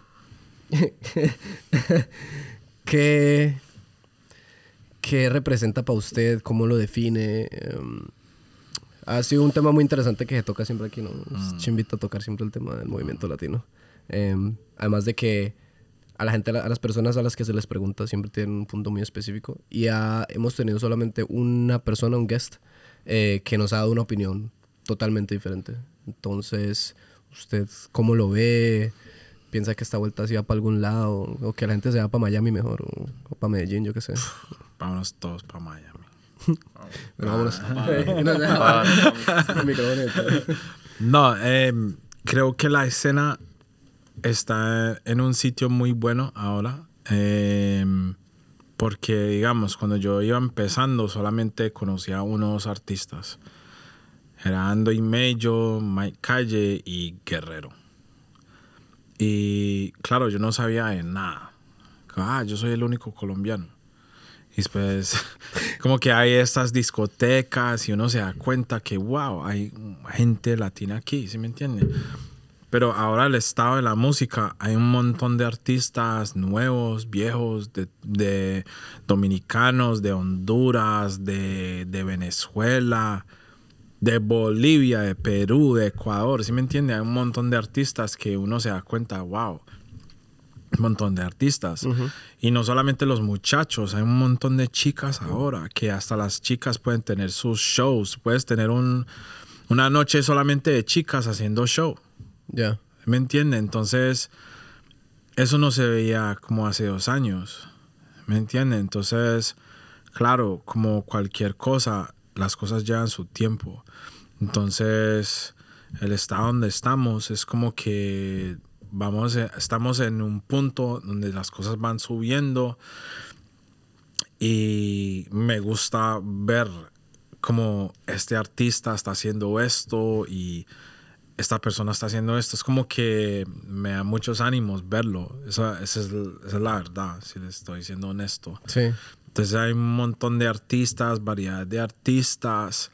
¿qué, ¿Qué representa para usted? ¿Cómo lo define? Em, ha sido un tema muy interesante que se toca siempre aquí, ¿no? Te invito a tocar siempre el tema del movimiento latino. Em, además de que a la gente, a las personas a las que se les pregunta siempre tienen un punto muy específico. Y ha- hemos tenido solamente una persona, un guest, eh, que nos ha dado una opinión totalmente diferente. Entonces, ¿usted cómo lo ve? ¿Piensa que esta vuelta se va para algún lado? ¿O que la gente se va para Miami mejor? ¿O, para Medellín, yo qué sé? Vámonos todos para Miami. <laughs> Vámonos. <laughs> No todo. <laughs> No, em, creo que la escena está en un sitio muy bueno ahora. em, porque, digamos, cuando yo iba empezando, solamente conocía a unos artistas. Era Ando y Mello, Mike Calle y Guerrero. Y claro, yo no sabía de nada. Ah, yo soy el único colombiano. Y después, <laughs> como que hay estas discotecas y uno se da cuenta que, wow, hay gente latina aquí, ¿sí me entiende? Pero ahora el estado de la música, hay un montón de artistas nuevos, viejos, de, de dominicanos, de Honduras, de, de Venezuela, de Bolivia, de Perú, de Ecuador, ¿sí me entiende? Hay un montón de artistas que uno se da cuenta, wow, un montón de artistas. Y no solamente los muchachos, hay un montón de chicas ahora, que hasta las chicas pueden tener sus shows. Puedes tener un, una noche solamente de chicas haciendo show. Ya. ¿Me entiende? Entonces, eso no se veía como hace dos años. ¿Me entiende? Entonces, claro, como cualquier cosa, las cosas llevan su tiempo. Entonces, el estado donde estamos es como que vamos, estamos en un punto donde las cosas van subiendo y me gusta ver cómo este artista está haciendo esto y esta persona está haciendo esto. Es como que me da muchos ánimos verlo. Esa, esa es, esa es la verdad, si le estoy siendo honesto. Sí. Entonces hay un montón de artistas, variedad de artistas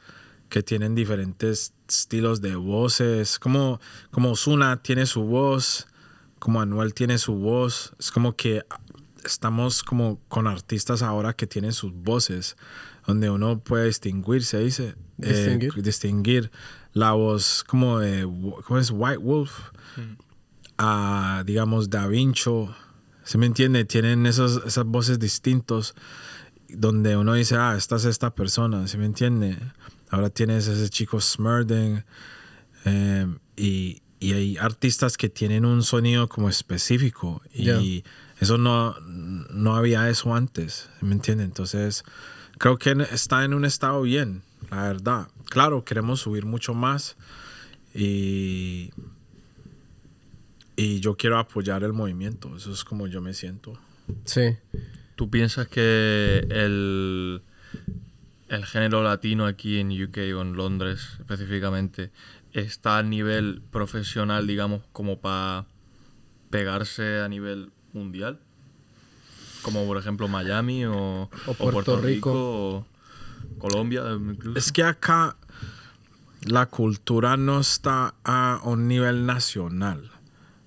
que tienen diferentes estilos de voces. Como, como Osuna tiene su voz, como Anuel tiene su voz. Es como que estamos como con artistas ahora que tienen sus voces, donde uno puede distinguir, se dice. eh, Distinguir. distinguir la voz como de, ¿cómo es? White Wolf. A, digamos, Da Vinci. ¿Se me entiende? Tienen esos, esas voces distintos donde uno dice, ah, esta es esta persona, ¿se me entiende? Ahora tienes ese chico Smurden eh, y, y hay artistas que tienen un sonido como específico y Ya. eso no, no había eso antes, ¿se me entiende? Entonces, creo que está en un estado bien, la verdad. Claro, queremos subir mucho más y, y yo quiero apoyar el movimiento, eso es como yo me siento. Sí. ¿Tú piensas que el, el género latino aquí en UK o en Londres específicamente está a nivel profesional, digamos, como para pegarse a nivel mundial? Como por ejemplo Miami o, o Puerto Rico. o Colombia incluso. Es que acá la cultura no está a un nivel nacional.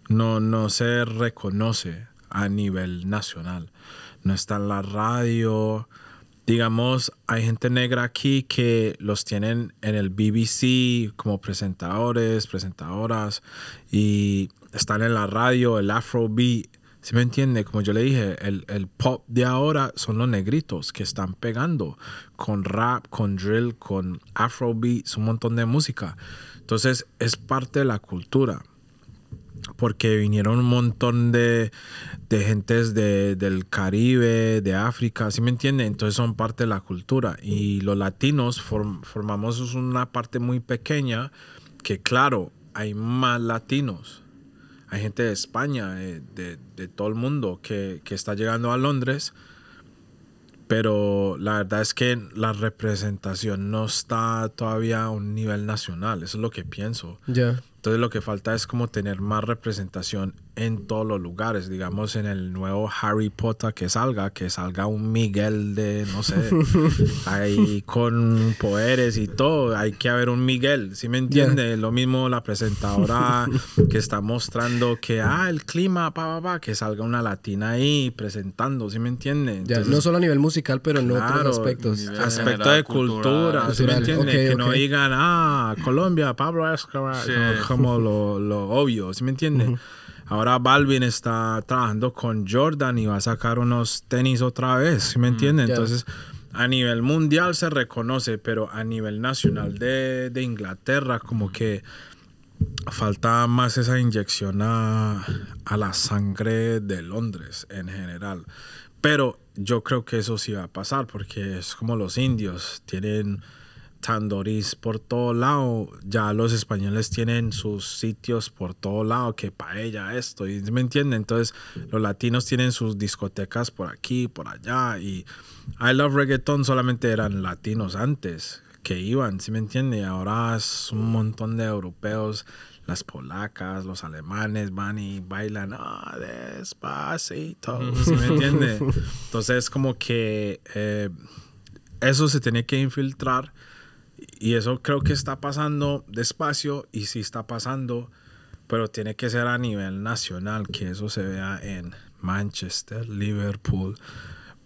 No, no se reconoce a nivel nacional. No está en la radio, digamos, hay gente negra aquí que los tienen en el BBC como presentadores, presentadoras y están en la radio, el Afrobeat. ¿Sí me entiende? Como yo le dije, el, el pop de ahora son los negritos que están pegando con rap, con drill, con Afrobeat, un montón de música. Entonces es parte de la cultura porque vinieron un montón de, de gentes de, del Caribe, de África, ¿sí me entiende? Entonces son parte de la cultura y los latinos form- formamos una parte muy pequeña que claro, hay más latinos. Hay gente de España, de, de- de todo el mundo que, que está llegando a Londres, pero la verdad es que la representación no está todavía a un nivel nacional, eso es lo que pienso. Entonces lo que falta es como tener más representación en todos los lugares. Digamos en el nuevo Harry Potter que salga, que salga un Miguel de, no sé, <laughs> ahí con poderes y todo. Hay que haber un Miguel, ¿sí me entiende? Lo mismo la presentadora que está mostrando que, ah, el clima, pa, pa, pa, que salga una latina ahí presentando, ¿sí me entiende? Ya, Entonces, no solo a nivel musical, pero en Claro, otros aspectos. nivel- aspecto general, de cultura, cultural. ¿sí me entiende? que no digan, ah, Colombia, Pablo Escobar, Sí. como, como <laughs> lo, lo obvio, ¿sí me entiende? Ahora Balvin está trabajando con Jordan y va a sacar unos tenis otra vez, ¿sí me entiende? ya. Entonces, a nivel mundial se reconoce, pero a nivel nacional de, de Inglaterra, como que falta más esa inyección a, a la sangre de Londres en general. Pero yo creo que eso sí va a pasar porque es como los indios, tienen tandoris por todo lado, ya los españoles tienen sus sitios por todo lado, que paella esto, y me entienden, entonces los latinos tienen sus discotecas por aquí, por allá, y I Love Reggaeton solamente eran latinos antes que iban, ¿sí me entiende? Ahora es un montón de europeos, las polacas, los alemanes van y bailan, ah, despacito, ¿sí me entiende? <laughs> Entonces como que eh, eso se tiene que infiltrar y eso creo que está pasando despacio y sí está pasando, pero tiene que ser a nivel nacional, que eso se vea en Manchester, Liverpool,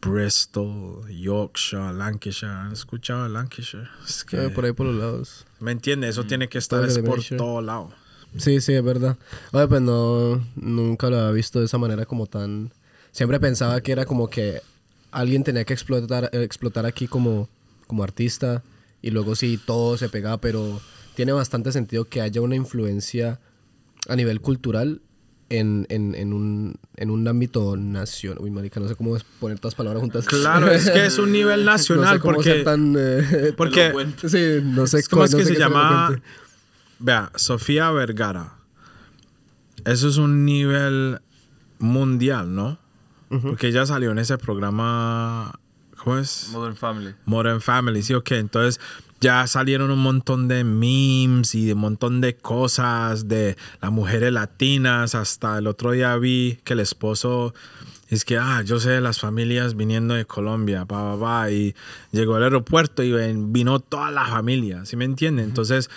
Bristol, Yorkshire, Lancashire. ¿Han escuchado Lancashire? Es que, Eh, por ahí por los lados. ¿Me entiendes? Eso tiene que estar es por todo lado. Sí, sí, es verdad. Oye, pues no, nunca lo había visto de esa manera como tan... Siempre pensaba que era como que alguien tenía que explotar, explotar aquí como, como artista y luego sí todo se pegaba, pero tiene bastante sentido que haya una influencia a nivel cultural en, en, en, un, en un ámbito nacional. Uy, marica, no sé cómo es poner todas palabras juntas. Claro, es que es un nivel nacional <laughs> no sé cómo porque... ser tan... eh, <laughs> porque Elocuente. sí, no sé ¿Cómo es no que sé se llama? Vea, Sofía Vergara. Eso es un nivel mundial, ¿no? Porque ella salió en ese programa. ¿Cómo es? Modern Family. Modern Family, sí, ok. Entonces ya salieron un montón de memes y de un montón de cosas de las mujeres latinas. Hasta el otro día vi que el esposo es que, ah, yo sé de las familias viniendo de Colombia, pa, pa, pa, y llegó al aeropuerto y ven- vino toda la familia, ¿sí me entienden? Entonces,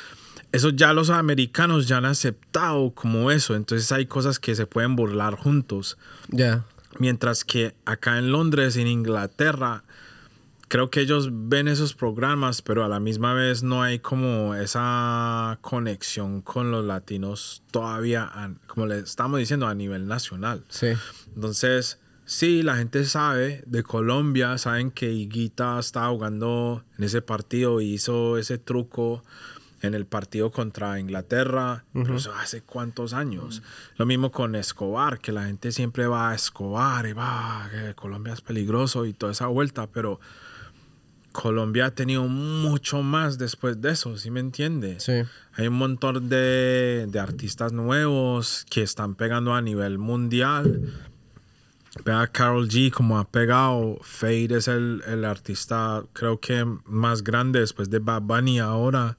eso ya los americanos ya han aceptado como eso. Entonces hay cosas que se pueden burlar juntos. Ya. Mientras que acá en Londres, en Inglaterra, creo que ellos ven esos programas, pero a la misma vez no hay como esa conexión con los latinos todavía, como le estamos diciendo, a nivel nacional. Sí. Entonces, sí, la gente sabe de Colombia, saben que Higuita estaba jugando en ese partido y hizo ese truco en el partido contra Inglaterra, pero eso hace cuántos años. Lo mismo con Escobar, que la gente siempre va a Escobar y va, que Colombia es peligroso y toda esa vuelta, pero Colombia ha tenido mucho más después de eso, ¿sí me entiende? Sí. Hay un montón de, de artistas nuevos que están pegando a nivel mundial. Vea a Carol G como ha pegado. Fade es el, el artista creo que más grande después de Bad Bunny ahora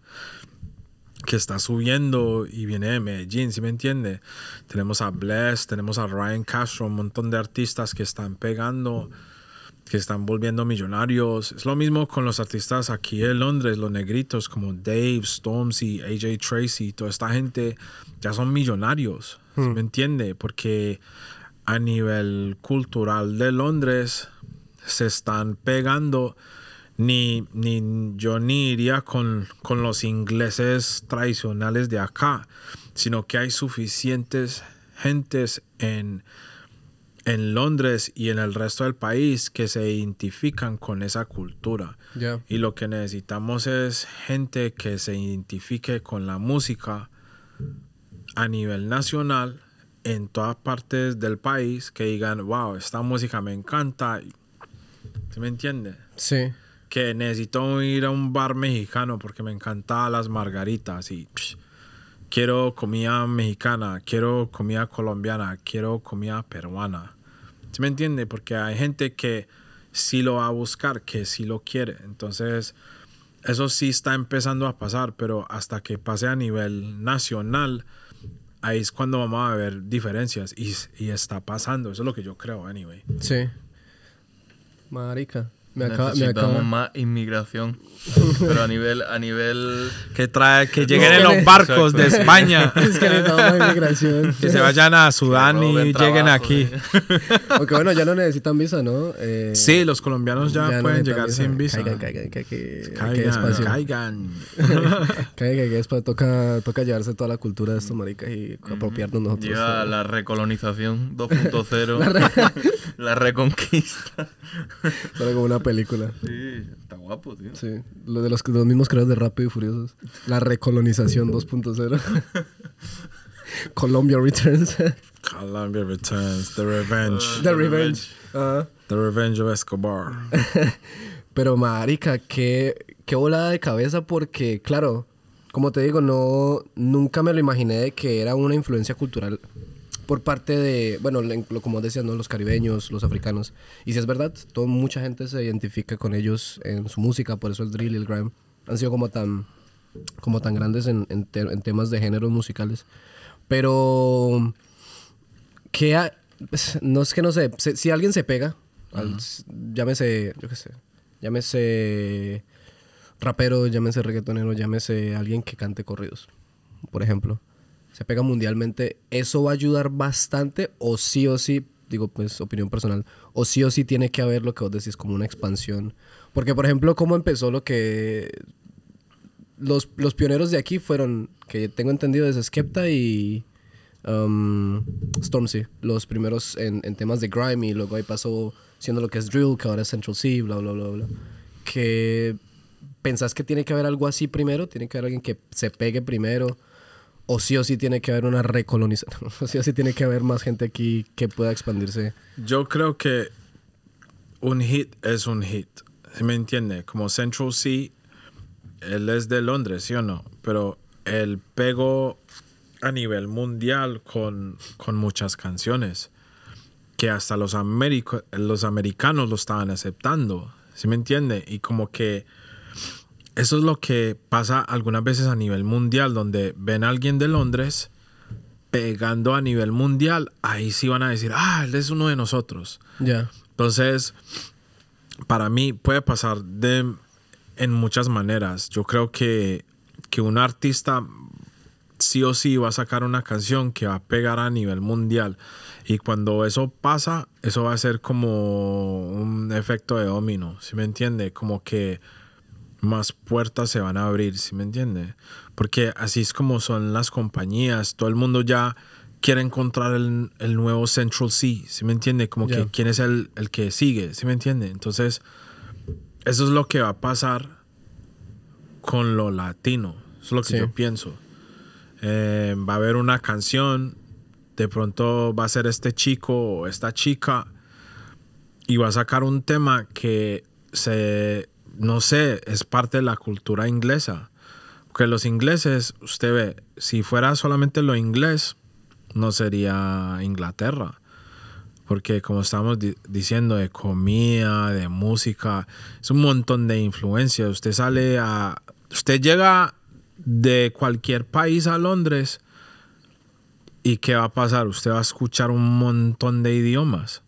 que está subiendo y viene de Medellín, ¿sí me entiende? Tenemos a Bless, tenemos a Ryan Castro, un montón de artistas que están pegando, que están volviendo millonarios. Es lo mismo con los artistas aquí en Londres, los negritos como Dave, Stormzy, AJ Tracy, toda esta gente ya son millonarios, ¿sí me entiende? Porque a nivel cultural de Londres se están pegando. Ni, ni yo ni iría con, con los ingleses tradicionales de acá, sino que hay suficientes gentes en, en Londres y en el resto del país que se identifican con esa cultura. Y lo que necesitamos es gente que se identifique con la música a nivel nacional en todas partes del país, que digan, wow, esta música me encanta. ¿Sí me entiende? Sí. Que necesito ir a un bar mexicano porque me encantan las margaritas y psh, quiero comida mexicana, quiero comida colombiana, quiero comida peruana. ¿Sí me entiende? Porque hay gente que sí lo va a buscar, que sí lo quiere. Entonces, eso sí está empezando a pasar, pero hasta que pase a nivel nacional, ahí es cuando vamos a ver diferencias. Y, y está pasando, eso es lo que yo creo, anyway. Sí. Marica. Me acaba, me Necesitamos acaba. más inmigración. <laughs> Pero a nivel, a nivel. Que, trae, que lleguen que en los barcos de Exacto. España. <laughs> Es que necesitamos inmigración. <laughs> que se vayan a Sudán y lleguen trabajo, aquí. Aunque bueno, ya no necesitan visa, ¿no? Eh, Sí, los colombianos ya, no pueden necesitan llegar sin visa. Caigan, caigan, que, que, que hay Caigan, espacio. caigan. Caigan, que espacio. Toca, toca llevarse toda la cultura de estos maricas y apropiarnos nosotros. Llega eh. la recolonización 2.0. la reconquista. Solo como una película. Sí, está guapo, tío. Sí, lo de los, los mismos creadores de Rápido y Furiosos. La recolonización 2.0. <laughs> Colombia Returns. <laughs> Colombia Returns, The Revenge. The Revenge. The Revenge of Escobar. <laughs> Pero marica, qué, qué volada de cabeza porque, claro, como te digo, no, nunca me lo imaginé de que era una influencia cultural por parte de, bueno, como decías, ¿no? Los caribeños, los africanos. Y si es verdad, todo, mucha gente se identifica con ellos en su música, por eso el drill y el grime han sido como tan, como tan grandes en, en te- en temas de géneros musicales. Pero que ha- <laughs> no es que no sé, si, si alguien se pega, al- llámese, yo qué sé, llámese rapero, llámese reggaetonero, llámese alguien que cante corridos, por ejemplo, se pega mundialmente, eso va a ayudar bastante o sí o sí, digo pues opinión personal, o sí o sí tiene que haber lo que vos decís como una expansión, porque por ejemplo, ¿cómo empezó lo que los, los pioneros de aquí fueron, que tengo entendido, es Skepta y um, Stormzy, los primeros en, en temas de grime y luego ahí pasó siendo lo que es drill, que ahora es Central C, bla, bla, bla, bla. Que pensás que tiene que haber algo así primero, tiene que haber alguien que se pegue primero, o sí o sí tiene que haber una recolonización, <laughs> o sí o sí tiene que haber más gente aquí que pueda expandirse. Yo creo que un hit es un hit. ¿Sí ¿Me entiende? Como Central C, él es de Londres, ¿sí o no? Pero él pegó a nivel mundial con, con muchas canciones que hasta los, los americanos lo estaban aceptando. ¿Sí me entiende? Y como que eso es lo que pasa algunas veces a nivel mundial, donde ven a alguien de Londres pegando a nivel mundial, ahí sí van a decir, ah, él es uno de nosotros. Ya. Entonces, para mí puede pasar de en muchas maneras. Yo creo que, que un artista sí o sí va a sacar una canción que va a pegar a nivel mundial. Y cuando eso pasa, eso va a ser como un efecto de domino, ¿sí me entiende? Como que más puertas se van a abrir, ¿sí me entiende? Porque así es como son las compañías, todo el mundo ya quiere encontrar el, el nuevo Central C, ¿sí me entiende? Como que quién es el, el que sigue, ¿sí me entiende? Entonces, eso es lo que va a pasar con lo latino, eso es lo que Sí. yo pienso. Eh, va a haber una canción, de pronto va a ser este chico o esta chica y va a sacar un tema que se, no sé, es parte de la cultura inglesa. Porque los ingleses, usted ve, si fuera solamente lo inglés, no sería Inglaterra. Porque como estamos di- diciendo, de comida, de música, es un montón de influencias. Usted sale a... Usted llega de cualquier país a Londres y ¿qué va a pasar? Usted va a escuchar un montón de idiomas.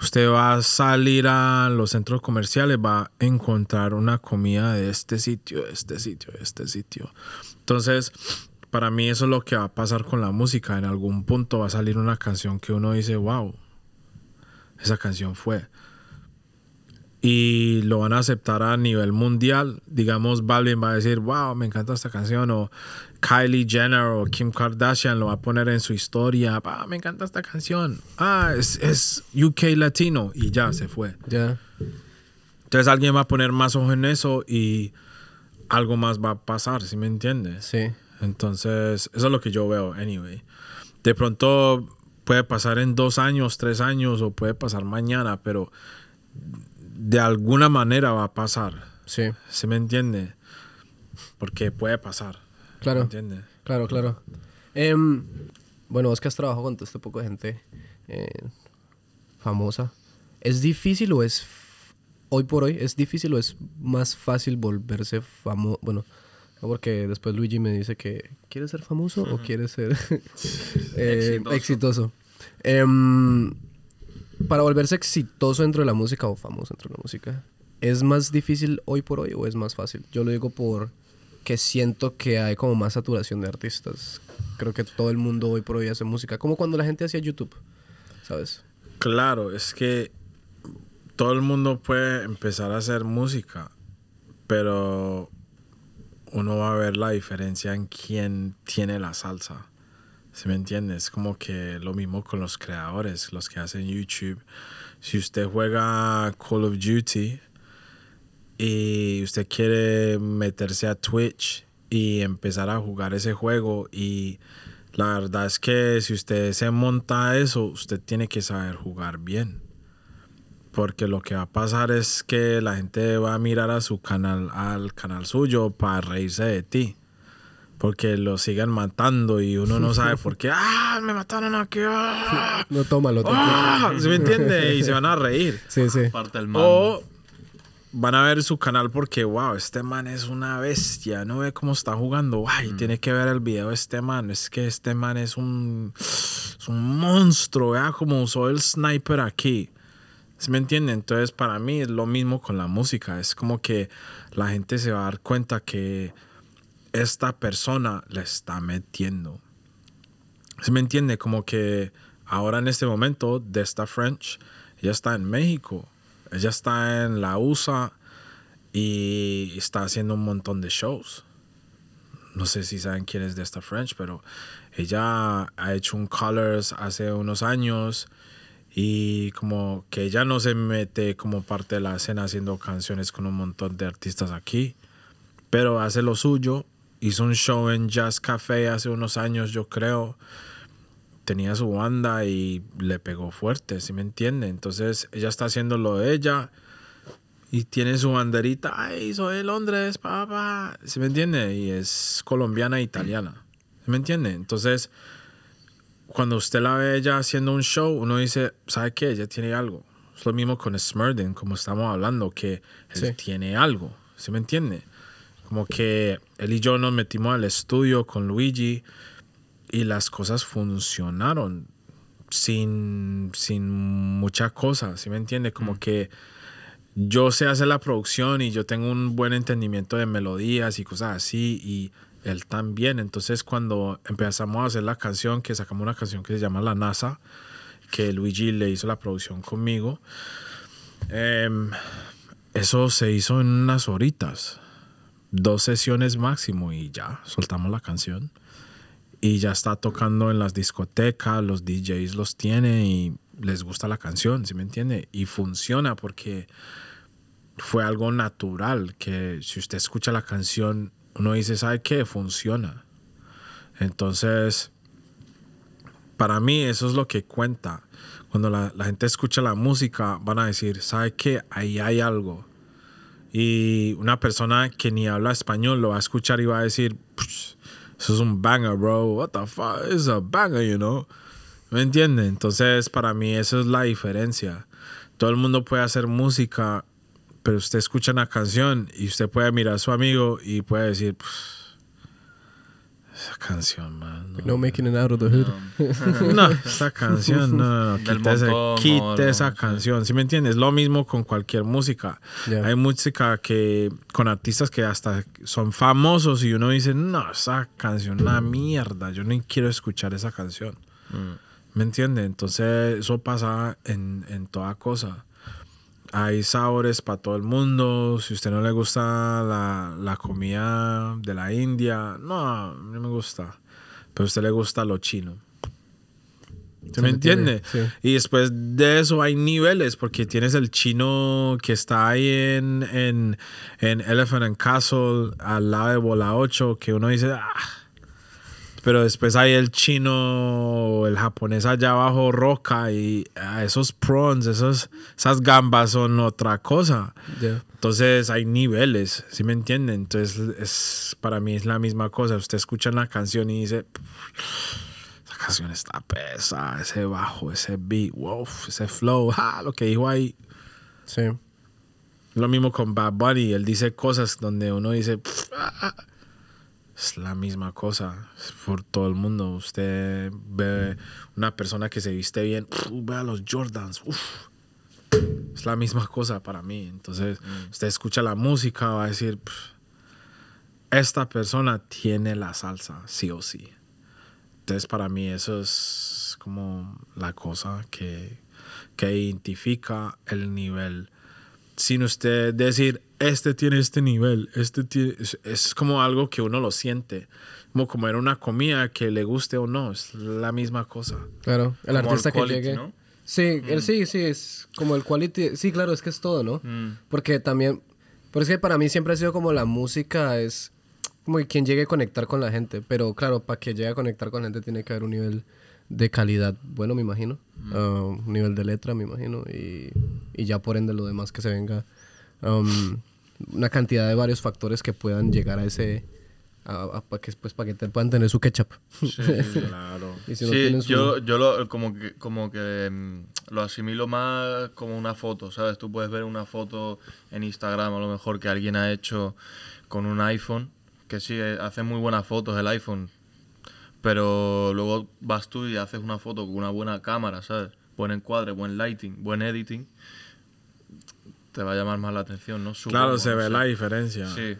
Usted va a salir a los centros comerciales, va a encontrar una comida de este sitio, de este sitio, de este sitio. Entonces, para mí eso es lo que va a pasar con la música. En algún punto va a salir una canción que uno dice, wow, esa canción fue. y lo van a aceptar a nivel mundial. Digamos, Balvin va a decir, wow, me encanta esta canción, o Kylie Jenner o Kim Kardashian lo va a poner en su historia, ah, me encanta esta canción, ah, es, es UK latino, y ya se fue. Ya. Entonces alguien va a poner más ojo en eso y algo más va a pasar, ¿sí me entiendes? Sí. Entonces, eso es lo que yo veo, anyway. De pronto puede pasar en dos años, tres años, o puede pasar mañana, pero de alguna manera va a pasar. Sí. ¿Se me entiende? Porque puede pasar. Claro. Claro, claro. Em, bueno, vos que has trabajado con todo este poco de gente eh, famosa, ¿es difícil o es, hoy por hoy, es difícil o es más fácil volverse famoso? Bueno, no, porque después Luigi me dice que, ¿quieres ser famoso o quieres ser <laughs> eh, Exitoso. exitoso? Em, para volverse exitoso dentro de la música o famoso dentro de la música, ¿es más difícil hoy por hoy o es más fácil? Yo lo digo por que siento que hay como más saturación de artistas. Creo que todo el mundo hoy por hoy hace música, como cuando la gente hacía YouTube, ¿sabes? Claro, es que todo el mundo puede empezar a hacer música, pero uno va a ver la diferencia en quién tiene la salsa. ¿Sí me entiendes? Como que lo mismo con los creadores, los que hacen YouTube. Si usted juega Call of Duty y usted quiere meterse a Twitch y empezar a jugar ese juego y la verdad es que si usted se monta a eso, usted tiene que saber jugar bien. Porque lo que va a pasar es que la gente va a mirar a su canal, al canal suyo para reírse de ti. Porque lo siguen matando y uno no sabe por qué. <laughs> ¡Ah! Me mataron aquí. ¡Ah! No, tómalo. ¡Ah! ¿Sí me entiende? Y se van a reír. Sí, sí. Parte el. O van a ver su canal porque, wow, este man es una bestia. No ve cómo está jugando. Ay, tiene que ver el video de este man. Es que este man es un, es un monstruo. Vea cómo usó el sniper aquí. ¿Sí me entiende? Entonces, para mí es lo mismo con la música. Es como que la gente se va a dar cuenta que esta persona le está metiendo. ¿Sí me entiende? Como que ahora en este momento, de esta French, ella está en México. Ella está en la USA y está haciendo un montón de shows. No sé si saben quién es de esta French, pero ella ha hecho un Colors hace unos años y como que ella no se mete como parte de la escena haciendo canciones con un montón de artistas aquí, pero hace lo suyo. Hizo un show en Jazz Café hace unos años, yo creo tenía su banda y le pegó fuerte, ¿sí me entiende? Entonces ella está haciendo lo de ella y tiene su banderita, ay, soy de Londres, papá, ¿sí me entiende? Y es colombiana e italiana, ¿sí me entiende? Entonces, cuando usted la ve ella haciendo un show, uno dice, ¿sabe qué? Ella tiene algo. Es lo mismo con Smurden, como estamos hablando, que él Sí. tiene algo, ¿sí me entiende? Como que él y yo nos metimos al estudio con Luigi y las cosas funcionaron sin, sin mucha cosa, ¿sí me entiende? Como que yo sé hacer la producción y yo tengo un buen entendimiento de melodías y cosas así y él también. Entonces cuando empezamos a hacer la canción, que sacamos una canción que se llama La NASA, que Luigi le hizo la producción conmigo, em, eso se hizo en unas horitas, dos sesiones máximo y ya, soltamos la canción y ya está tocando en las discotecas, los DJs los tiene y les gusta la canción, ¿sí me entiende? Y funciona porque fue algo natural, que si usted escucha la canción, uno dice, ¿sabe qué? Funciona. Entonces, para mí eso es lo que cuenta. Cuando la, gente escucha la música, van a decir, ¿sabe qué? Ahí hay algo. Y una persona que ni habla español lo va a escuchar y va a decir, "Psh, eso es un banger, bro. What the fuck? It's a banger, you know. ¿Me entiende? Entonces, para mí, eso es la diferencia. Todo el mundo puede hacer música, pero usted escucha una canción y usted puede mirar a su amigo y puede decir, "Pff, esa canción, man. No making it out of the hood. No, esa canción, no, no, no, ese- o esa no, canción. ¿Sí me entiendes? Lo mismo con cualquier música. Hay música que, con artistas que hasta son famosos y uno dice, no, esa canción, una mierda, yo ni quiero escuchar esa canción. ¿Me entiendes? Entonces, eso pasa en, en toda cosa. Hay sabores para todo el mundo. Si a usted no le gusta la, la comida de la India, no, no me gusta. Pero a usted le gusta lo chino. ¿Se me entiende? sí. Y después de eso hay niveles, porque tienes el chino que está ahí en, en, en Elephant and Castle, al lado de Bola 8, que uno dice, ah. Pero después hay el chino, el japonés allá abajo, roca, y ah, esos prawns, esos, esas gambas son otra cosa. Ya. Entonces hay niveles, ¿sí me entienden? Entonces es, para mí es la misma cosa. Usted escucha una canción y dice, esa canción está pesa, ese bajo, ese beat, wow, ese flow, ah, lo que dijo ahí. Sí. Lo mismo con Bad Bunny, él dice cosas donde uno dice, "Pff, ah, ah". Es la misma cosa por todo el mundo. Usted ve una persona que se viste bien, "Pff, ve a los Jordans, uf. es la misma cosa para mí. Entonces, usted escucha la música, va a decir, "Pff, esta persona tiene la salsa, sí o sí. Entonces, para mí eso es como la cosa que, que identifica el nivel sin usted decir, este tiene este nivel, este tiene, es, es como algo que uno lo siente, como comer una comida que le guste o no, es la misma cosa. Claro. El Como artista el que llegue. ¿no? Sí, el, sí, sí, es como el quality. Sí, claro, es que es todo, ¿no? Mm. Porque también. Pero es que para mí siempre ha sido como la música es como quien llegue a conectar con la gente. Pero claro, para que llegue a conectar con la gente tiene que haber un nivel de calidad bueno, me imagino. Ah, nivel de letra, me imagino. Y, y ya por ende lo demás que se venga. um, una cantidad de varios factores que puedan llegar a ese. para que, pues, para que te puedan tener su ketchup. <laughs> Claro. y si no sí, su- yo, yo lo, como que, como que mm, lo asimilo más como una foto, ¿sabes? Tú puedes ver una foto en Instagram a lo mejor que alguien ha hecho con un iPhone, que sí, eh, hace muy buenas fotos el iPhone, pero luego vas tú y haces una foto con una buena cámara, ¿sabes? Buen encuadre, buen lighting, buen editing, te va a llamar más la atención, ¿no? Claro, se ve la diferencia. Sí.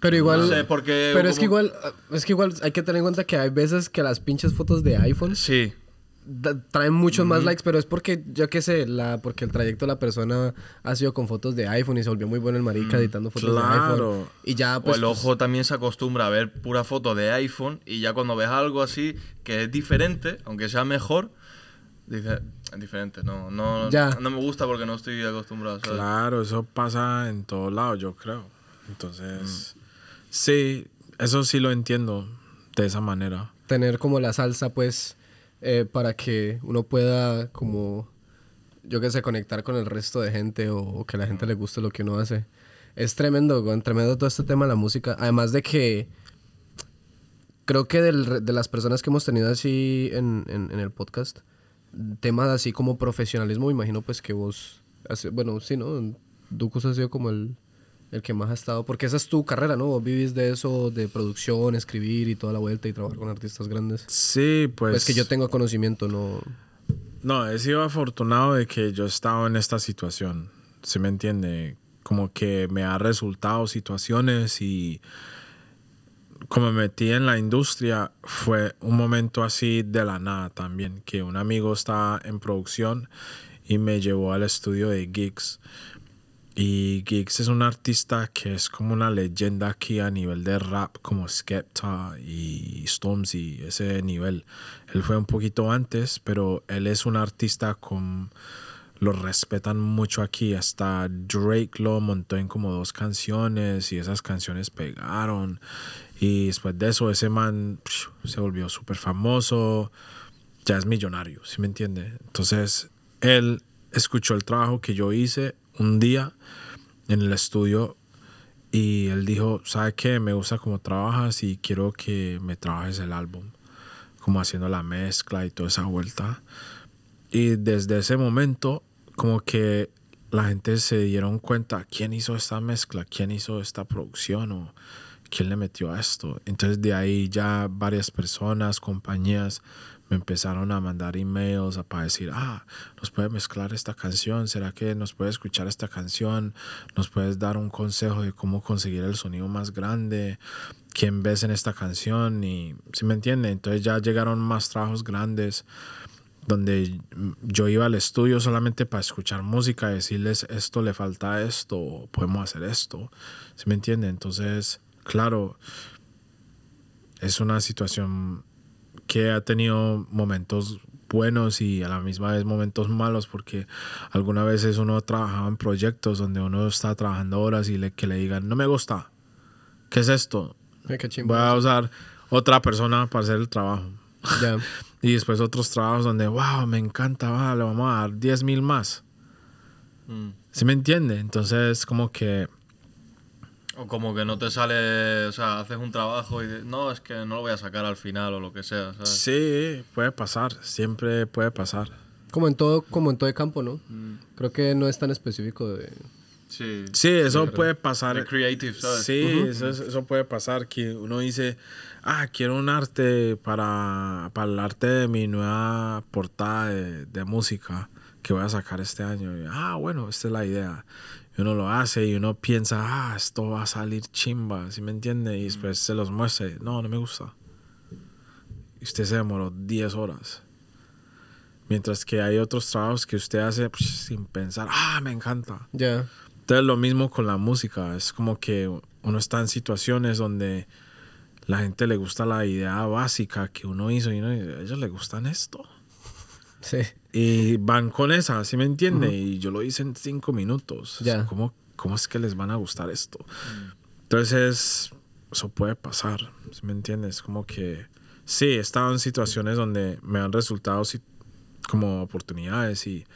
Pero igual. No sé, porque Pero es que igual, es que igual hay que tener en cuenta que hay veces que las pinches fotos de iPhone Sí, traen muchos más likes, pero es porque, yo qué sé, la, porque el trayecto de la persona ha sido con fotos de iPhone y se volvió muy bueno el marica editando fotos de iPhone. Y ya, o pues. el ojo también se acostumbra a ver pura foto de iPhone y ya cuando ves algo así que es diferente, aunque sea mejor, dices, es diferente, no, no, Ya. no me gusta porque no estoy acostumbrado. ¿sabes? Claro, eso pasa en todos lados, yo creo. Entonces, sí, eso sí lo entiendo de esa manera. tener como la salsa, pues, eh, para que uno pueda, como, yo qué sé, conectar con el resto de gente o, que la gente le guste lo que uno hace. Es tremendo, tremendo todo este tema la música. Además de que creo que del de las personas que hemos tenido así en, en- el podcast, temas así como profesionalismo, me imagino pues que vos, bueno, sí, ¿no? Ducus ha sido como el, el que más ha estado, porque esa es tu carrera, ¿no? Vos vivís de eso, de producción, escribir y toda la vuelta y trabajar con artistas grandes. Sí, pues. Pues que yo tengo conocimiento, ¿no? No, he sido afortunado de que yo he estado en esta situación. ¿Se me entiende? Como que me ha resultado situaciones y como me metí en la industria fue un momento así de la nada también, que un amigo estaba en producción y me llevó al estudio de Gigs. Y Gigs es un artista que es como una leyenda aquí a nivel de rap, como Skepta y Stormzy, ese nivel. Él fue un poquito antes, pero él es un artista con... Lo respetan mucho aquí. Hasta Drake lo montó en como dos canciones y esas canciones pegaron. Y después de eso, ese man psh, se volvió súper famoso. Ya es millonario, ¿sí me entiende? Entonces, él escuchó el trabajo que yo hice un día en el estudio y él dijo, ¿sabe qué? Me gusta cómo trabajas y quiero que me trabajes el álbum, como haciendo la mezcla y toda esa vuelta. Y desde ese momento, como que la gente se dieron cuenta quién hizo esta mezcla, quién hizo esta producción o quién le metió a esto. Entonces de ahí ya varias personas, compañías me empezaron a mandar emails para decir, ah, nos puede mezclar esta canción, ¿será que nos puede escuchar esta canción? ¿Nos puedes dar un consejo de cómo conseguir el sonido más grande? ¿Quién ves en esta canción? Y, ¿sí me entiende? Entonces ya llegaron más trabajos grandes donde yo iba al estudio solamente para escuchar música, decirles esto le falta esto, podemos hacer esto, ¿sí me entiende? Entonces, claro, es una situación que ha tenido momentos buenos y a la misma vez momentos malos porque algunas veces uno ha trabajado en proyectos donde uno está trabajando horas y le, que le digan, no me gusta, ¿qué es esto? Ay, qué chimba. Voy a usar otra persona para hacer el trabajo. Ya. <laughs> Y después otros trabajos donde, wow, me encanta, va, le vamos a dar 10 mil más. Mm. ¿Sí me entiende? Entonces, como que, O como que no te sale, o sea, haces un trabajo y no, es que no lo voy a sacar al final o lo que sea, ¿sabes? sí, puede pasar, siempre puede pasar. Como en todo, como en todo el campo, ¿no? Mm. Creo que no es tan específico de. Sí. Sí, eso puede pasar. De creative, ¿sabes? Sí, eso, eso puede pasar que uno dice, ah, quiero un arte para, para el arte de mi nueva portada de, de música que voy a sacar este año. Y, ah, bueno, esta es la idea. Y uno lo hace y uno piensa, ah, esto va a salir chimba, ¿sí me entiende? Y después se los muestra, y, no, no me gusta. Y usted se demoró 10 horas. Mientras que hay otros trabajos que usted hace pues, sin pensar, ah, me encanta. Ya. Entonces lo mismo con la música, es como que uno está en situaciones donde la gente le gusta la idea básica que uno hizo y uno a ellos les gustan esto. Sí. Y van con esa, ¿sí me entiende? Y yo lo hice en cinco minutos. O sea, Ya. ¿Cómo, ¿Cómo es que les van a gustar esto? Entonces, eso puede pasar, ¿sí me entiendes? Como que sí, he estado en situaciones donde me han resultado como oportunidades y,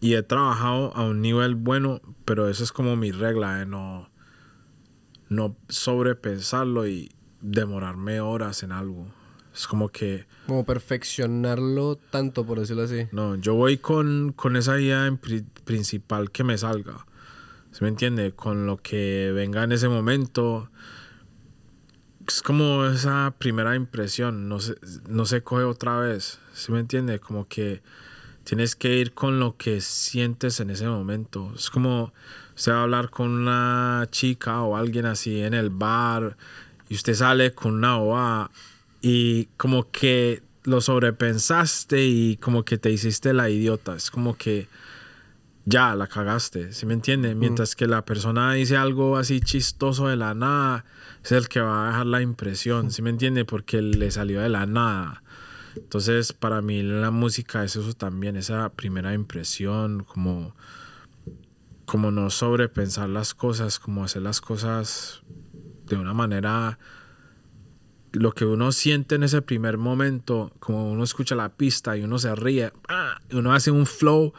y he trabajado a un nivel bueno, pero eso es como mi regla de no, no sobrepensarlo y demorarme horas en algo. Es como que Como perfeccionarlo tanto, por decirlo así. no, yo voy con, con esa idea en pri- principal que me salga. ¿Se me entiende? Con lo que venga en ese momento. Es como esa primera impresión, no se, no se coge otra vez. ¿Se me entiende? Como que tienes que ir con lo que sientes en ese momento. Es como usted va a hablar con una chica o alguien así en el bar y usted sale con una bobada y como que lo sobrepensaste y como que te hiciste la idiota. Es como que ya la cagaste, ¿sí me entiende? Mientras que la persona dice algo así chistoso de la nada, es el que va a dejar la impresión, ¿sí me entiende? Porque le salió de la nada. Entonces, para mí la música es eso también, esa primera impresión, como, como no sobrepensar las cosas, como hacer las cosas de una manera lo que uno siente en ese primer momento, como uno escucha la pista y uno se ríe, ¡ah! y uno hace un flow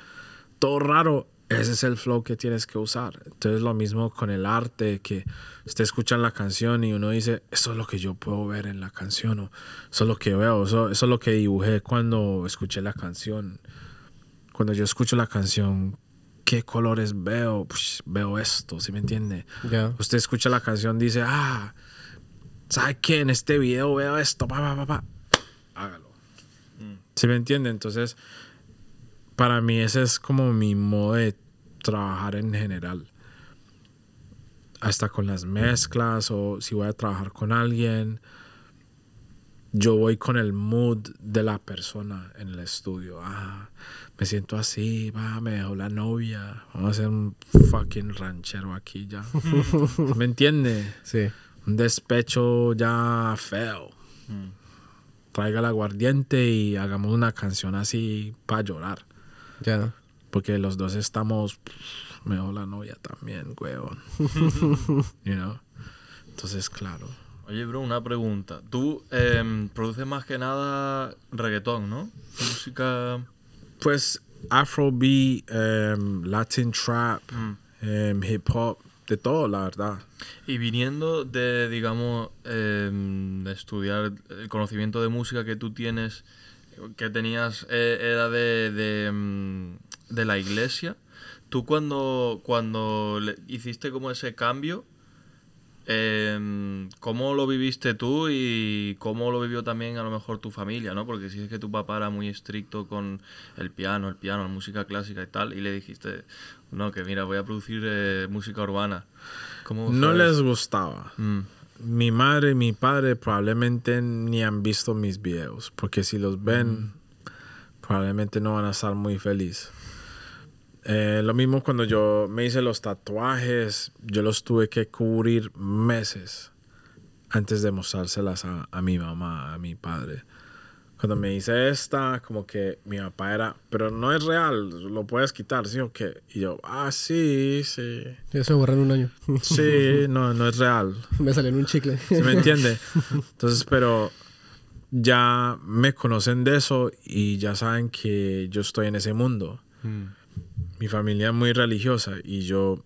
todo raro, ese es el flow que tienes que usar. Entonces lo mismo con el arte, que usted escucha la canción y uno dice, eso es lo que yo puedo ver en la canción, o eso es lo que veo, eso, eso es lo que dibujé cuando escuché la canción. Cuando yo escucho la canción, ¿qué colores veo? Pues, veo esto, ¿sí me entiende? Ya. Usted escucha la canción, dice, ah, ¿sabe qué? En este video veo esto, pa, pa, pa, pa. Hágalo. ¿Sí me entiende? Entonces, para mí ese es como mi modo de trabajar en general. Hasta con las mezclas o si voy a trabajar con alguien, yo voy con el mood de la persona en el estudio. Ah, me siento así, va, me dejó la novia. Vamos a hacer un fucking ranchero aquí ya. <laughs> ¿Me entiende? Sí. Un despecho ya feo. Traiga el aguardiente y hagamos una canción así para llorar. Ya. Porque los dos estamos. pff, Me dejó la novia también, weón. <laughs> you know? Entonces, claro. Oye, bro, una pregunta. Tú em, produces más que nada reggaetón, ¿no? Música... Pues Afrobeat, em, Latin trap, em, hip hop, de todo, la verdad. Y viniendo de, digamos, em, de estudiar el conocimiento de música que tú tienes, que tenías, eh, era de, de, em, de la iglesia, tú cuando, cuando le- hiciste como ese cambio, em, ¿cómo lo viviste tú y cómo lo vivió también a lo mejor tu familia, ¿no? Porque si es que tu papá era muy estricto con el piano, el piano, la música clásica y tal, y le dijiste, no, que mira, voy a producir eh, música urbana. ¿Cómo No les gustaba. Mm, Mi madre y mi padre probablemente ni han visto mis videos, porque si los ven, probablemente no van a estar muy felices. Eh, lo mismo cuando yo me hice los tatuajes, yo los tuve que cubrir meses antes de mostrárselas a, a mi mamá, a mi padre. Cuando me hice esta, como que mi papá era, pero no es real, lo puedes quitar, ¿sí o qué? Y yo, ah, sí, sí. Eso se borra en un año. Sí, no, no es real. <laughs> me salió en un chicle. ¿Sí me entiende? Entonces, pero ya me conocen de eso y ya saben que yo estoy en ese mundo. Mi familia es muy religiosa y yo,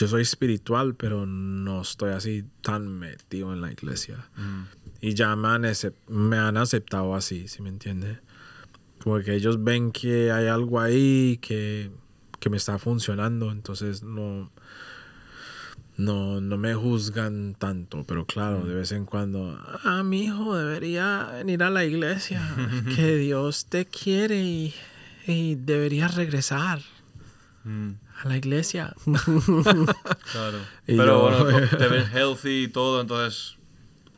yo soy espiritual, pero no estoy así tan metido en la iglesia. Y ya me han, me han aceptado así, ¿sí me entiende? Como que ellos ven que hay algo ahí que, que me está funcionando, entonces no, no, no me juzgan tanto, pero claro, de vez en cuando, ah, mi hijo debería venir a la iglesia, <laughs> que Dios te quiere y, y deberías regresar Mm, a la iglesia. <laughs> claro. <laughs> Pero yo- bueno, <laughs> te ves healthy y todo, entonces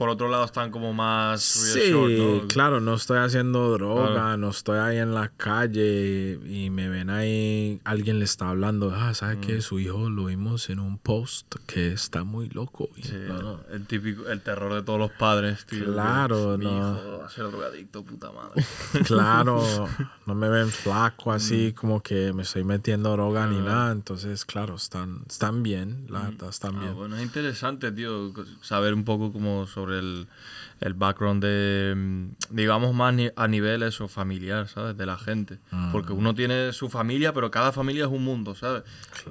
por otro lado están como más Sí, reassured, ¿no? claro, no estoy haciendo droga, Claro. no estoy ahí en la calle y me ven ahí, alguien le está hablando, ah, ¿sabe Mm. que Su hijo lo vimos en un post que está muy loco. Sí, no, no. el típico, el terror de todos los padres, tío. Claro, Mi no. hijo va a ser drogadicto, puta madre. <laughs> Claro, <laughs> no me ven flaco así como que me estoy metiendo droga ni nada, entonces claro, están, están bien, la verdad, están Ah, bien. bueno, es interesante, tío, saber un poco como sobre el, el background de, mm, digamos, más ni- a nivel eso, familiar, ¿sabes? De la gente. Porque uno tiene su familia, pero cada familia es un mundo, ¿sabes?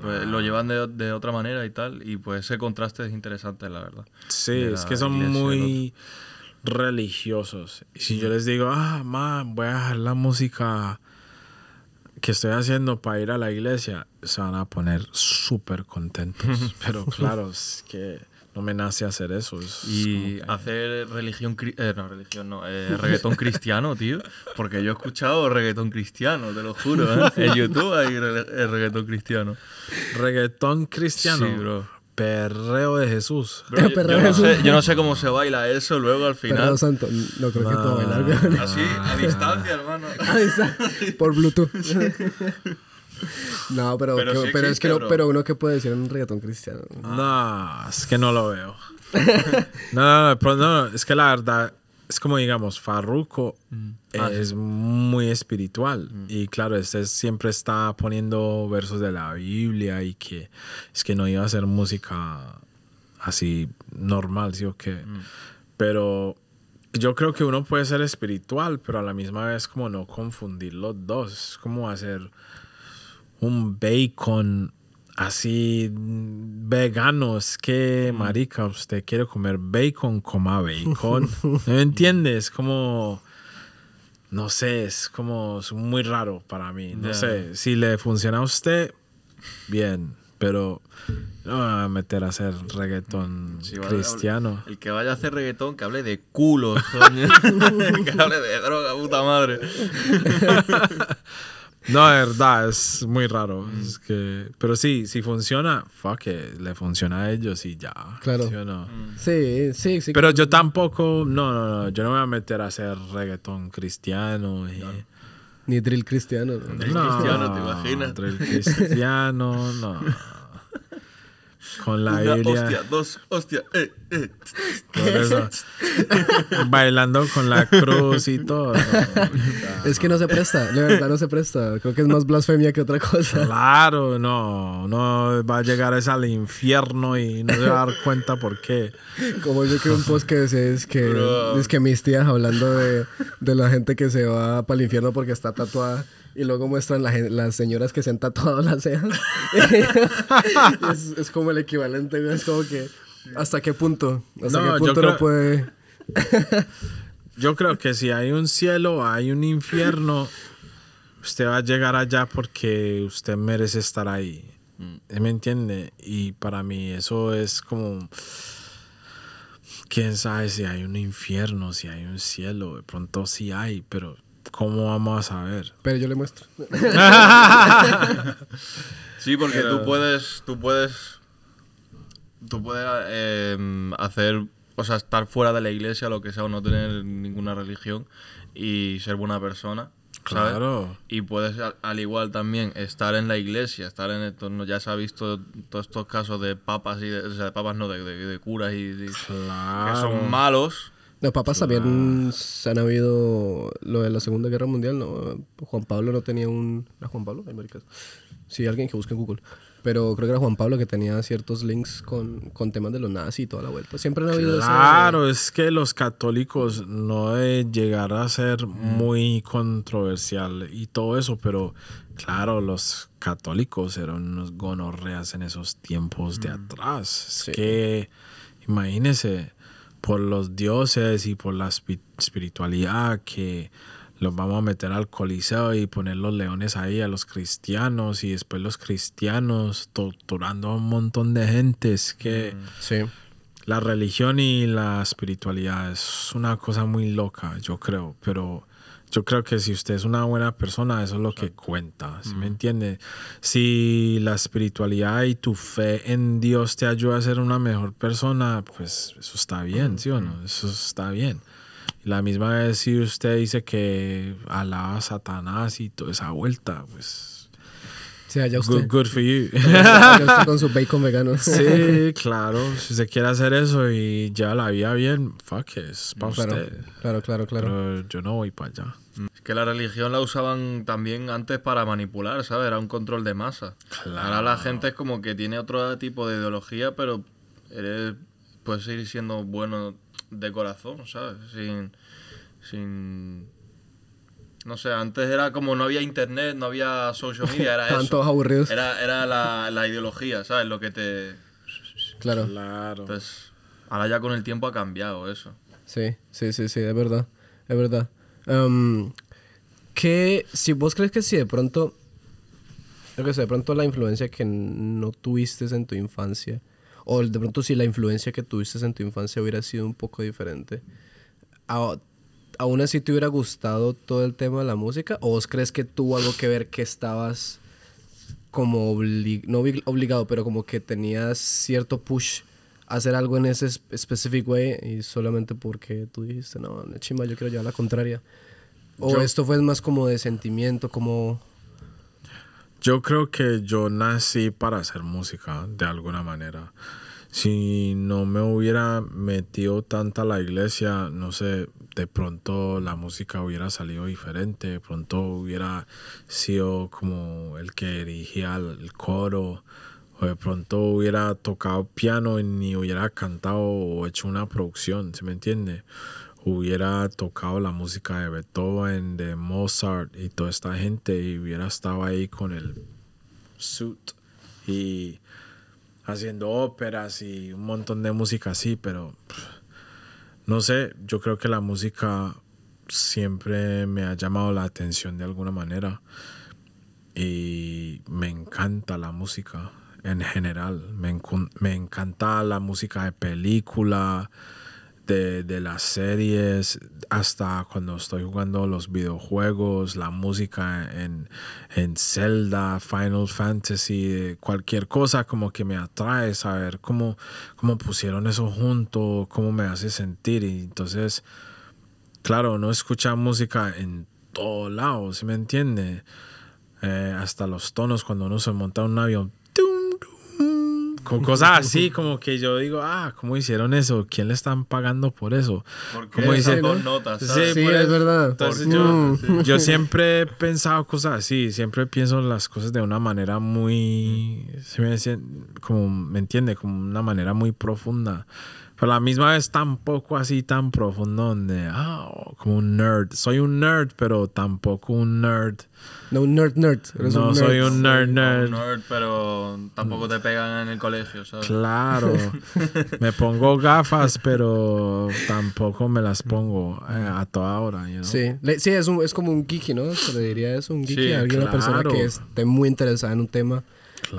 Pues lo llevan de, de otra manera y tal, y pues ese contraste es interesante, la verdad. Sí, es que son muy religiosos. Y si yo les digo, ah, ma, voy a dejar la música que estoy haciendo para ir a la iglesia, se van a poner súper contentos. <laughs> Pero claro, es que no me nace hacer eso. es Y que- hacer religión, eh, no, religión no, eh, reggaetón cristiano, tío. Porque yo he escuchado reggaetón cristiano, te lo juro, ¿eh? En <laughs> YouTube hay re- eh, reggaetón cristiano. Reggaetón cristiano. Sí, bro. Perreo de Jesús. Bro, yo, Pero yo no sé, yo no sé cómo se baila eso luego al final. Perdón, santo. No creo que pueda bailar. Así, a distancia, hermano. <laughs> Ahí está. Por Bluetooth. <laughs> <laughs> no, pero, Pero que- sí pero es que no, pero uno que puede decir en un reggaetón cristiano. No, es que no lo veo. <laughs> no, no, no, pero no, es que la verdad, es como digamos, Farruko Ah, es muy espiritual. Y claro, este siempre está poniendo versos de la Biblia y que es que no iba a hacer música así normal, ¿sí o qué? Pero yo creo que uno puede ser espiritual, pero a la misma vez como no confundir los dos. Es como hacer un bacon así mm, vegano. Es que, marica, usted quiere comer bacon, coma bacon. ¿No <laughs> me entiendes? Como... No sé, es como es muy raro para mí. No sé, si le funciona a usted, bien, pero no me voy a meter a hacer reggaetón Sí, cristiano. El que vaya a hacer reggaetón, que hable de coño. <laughs> que hable de droga, puta madre. <laughs> No, de verdad, es muy raro. Mm. Es que, pero sí, si funciona, fuck it, le funciona a ellos y ya. Claro. ¿sí o no? Mm. Sí, sí, sí. Pero yo tampoco, no, no, no, yo no me voy a meter a hacer reggaetón cristiano. Y, Ni drill cristiano. ¿no? Drill cristiano, ¿te imaginas? drill cristiano, no. Con la Una Biblia. hostia, dos, hostia, eh, eh. por <laughs> eso. bailando con la cruz y todo. <laughs> Es que no se presta, de verdad no se presta. Creo que es más blasfemia que otra cosa. Claro, no, no va a llegar es al infierno y no se va a dar cuenta por qué. Como yo que un post que decía es que, Bro. es que mis tías hablando de, de la gente que se va para el infierno porque está tatuada y luego muestran la las señoras que se han tatuado las cejas. <laughs> es, es como el equivalente, es como que hasta qué punto, hasta No, qué yo punto creo- no puede... <laughs> Yo creo que si hay un cielo, hay un infierno, usted va a llegar allá porque usted merece estar ahí. ¿Me entiende? Y para mí eso es como... Quién sabe si hay un infierno, si hay un cielo. De pronto sí hay, pero ¿cómo vamos a saber? Pero yo le muestro. <laughs> Sí, porque tú puedes, tú puedes, tú puedes eh, hacer, o sea, estar fuera de la iglesia, lo que sea, o no tener ninguna religión y ser buena persona. ¿sabes? Claro. Y puedes al, al igual también estar en la iglesia, estar en el torno, ya se ha visto todos estos casos de papas y de, o sea, de papas no, de, de- de curas y, y- que Claro. son malos. Los papas también se han habido lo de la Segunda Guerra Mundial, ¿no? Juan Pablo no tenía un... ¿Era Juan Pablo? Ay. Sí, alguien que busque en Google. Pero creo que era Juan Pablo que tenía ciertos links con, con temas de los nazis y toda la vuelta. Siempre han habido Claro, es que los católicos no de llegar a ser muy controversial y todo eso, pero claro, los católicos eran unos gonorreas en esos tiempos de atrás. Es Sí. que, imagínese, por los dioses y por la espi- espiritualidad que los vamos a meter al coliseo y poner los leones ahí a los cristianos y después los cristianos torturando a un montón de gente. Es que... Sí. La religión y la espiritualidad es una cosa muy loca, yo creo, pero yo creo que si usted es una buena persona, eso es lo que cuenta, ¿sí me entiende? Si la espiritualidad y tu fe en Dios te ayuda a ser una mejor persona, pues eso está bien, ¿sí o no? Eso está bien. La misma vez si usted dice que alaba a Satanás y toda esa vuelta, pues Sí, allá good, usted. good for you. Allá usted con su <laughs> bacon vegano. Sí, claro. Si se quiere hacer eso y ya la vida bien, fuck it, es para Claro, usted. claro, claro, claro. Pero yo no voy para allá. Es que la religión la usaban también antes para manipular, ¿sabes? Era un control de masa. Claro. Ahora la gente es como que tiene otro tipo de ideología, pero eres, puedes seguir siendo bueno de corazón, ¿sabes? Sin, sin... No sé, antes era como no había internet, no había social media, era Estaban <laughs> eso. todos aburridos. Era, era la, la ideología, ¿sabes? Lo que te... Claro. Claro. Entonces, ahora ya con el tiempo ha cambiado eso. Sí, sí, sí, sí, es verdad. Es verdad. Em, que si vos crees que si de pronto, yo que sé, de pronto la influencia que no tuviste en tu infancia, o de pronto si la influencia que tuviste en tu infancia hubiera sido un poco diferente, a- ¿aún así te hubiera gustado todo el tema de la música? ¿O vos crees que tuvo algo que ver que estabas como, obli- no obli- obligado, pero como que tenías cierto push a hacer algo en ese es- specific way y solamente porque tú dijiste, no, no, chimba, yo quiero llevar la contraria? ¿O Yo- esto fue más como de sentimiento, como... Yo creo que yo nací para hacer música de alguna manera. Si no me hubiera metido tanta a la iglesia, no sé, de pronto la música hubiera salido diferente, de pronto hubiera sido como el que dirigía el coro, o de pronto hubiera tocado piano y ni hubiera cantado o hecho una producción, ¿se me entiende? Hubiera tocado la música de Beethoven, de Mozart y toda esta gente y hubiera estado ahí con el suit y haciendo óperas y un montón de música así, pero no sé, yo creo que la música siempre me ha llamado la atención de alguna manera y me encanta la música en general, me, me encanta la música de película, de, las series, hasta cuando estoy jugando los videojuegos, la música en, en Zelda, Final Fantasy, cualquier cosa como que me atrae saber cómo, cómo pusieron eso junto, cómo me hace sentir. Y entonces, claro, uno escucha música en todos lados, ¿sí me entiende? Eh, hasta los tonos cuando uno se monta en un avión. Con cosas así, como que yo digo, ah, ¿cómo hicieron eso? ¿Quién le están pagando por eso? Porque ¿Cómo esas dos notas, Sí, ¿sabes? Sí, es eso. verdad. Entonces Mm. yo, yo siempre he pensado cosas así, siempre pienso las cosas de una manera muy, se me dice, como, ¿me entiende? Como una manera muy profunda. Pero a la misma vez tampoco así tan profundo donde, ah, como un nerd. Soy un nerd, pero tampoco un nerd. No, un nerd, nerd. Eres No un soy nerd. un nerd, Un nerd. nerd, pero tampoco te pegan en el colegio, ¿sabes? Claro, <laughs> me pongo gafas, pero tampoco me las pongo eh, a toda hora. you know? Sí, Le- sí es, un, es como un geeky, ¿no? Se le diría eso, un geeky Sí, a alguien, una persona claro. que esté muy interesada en un tema.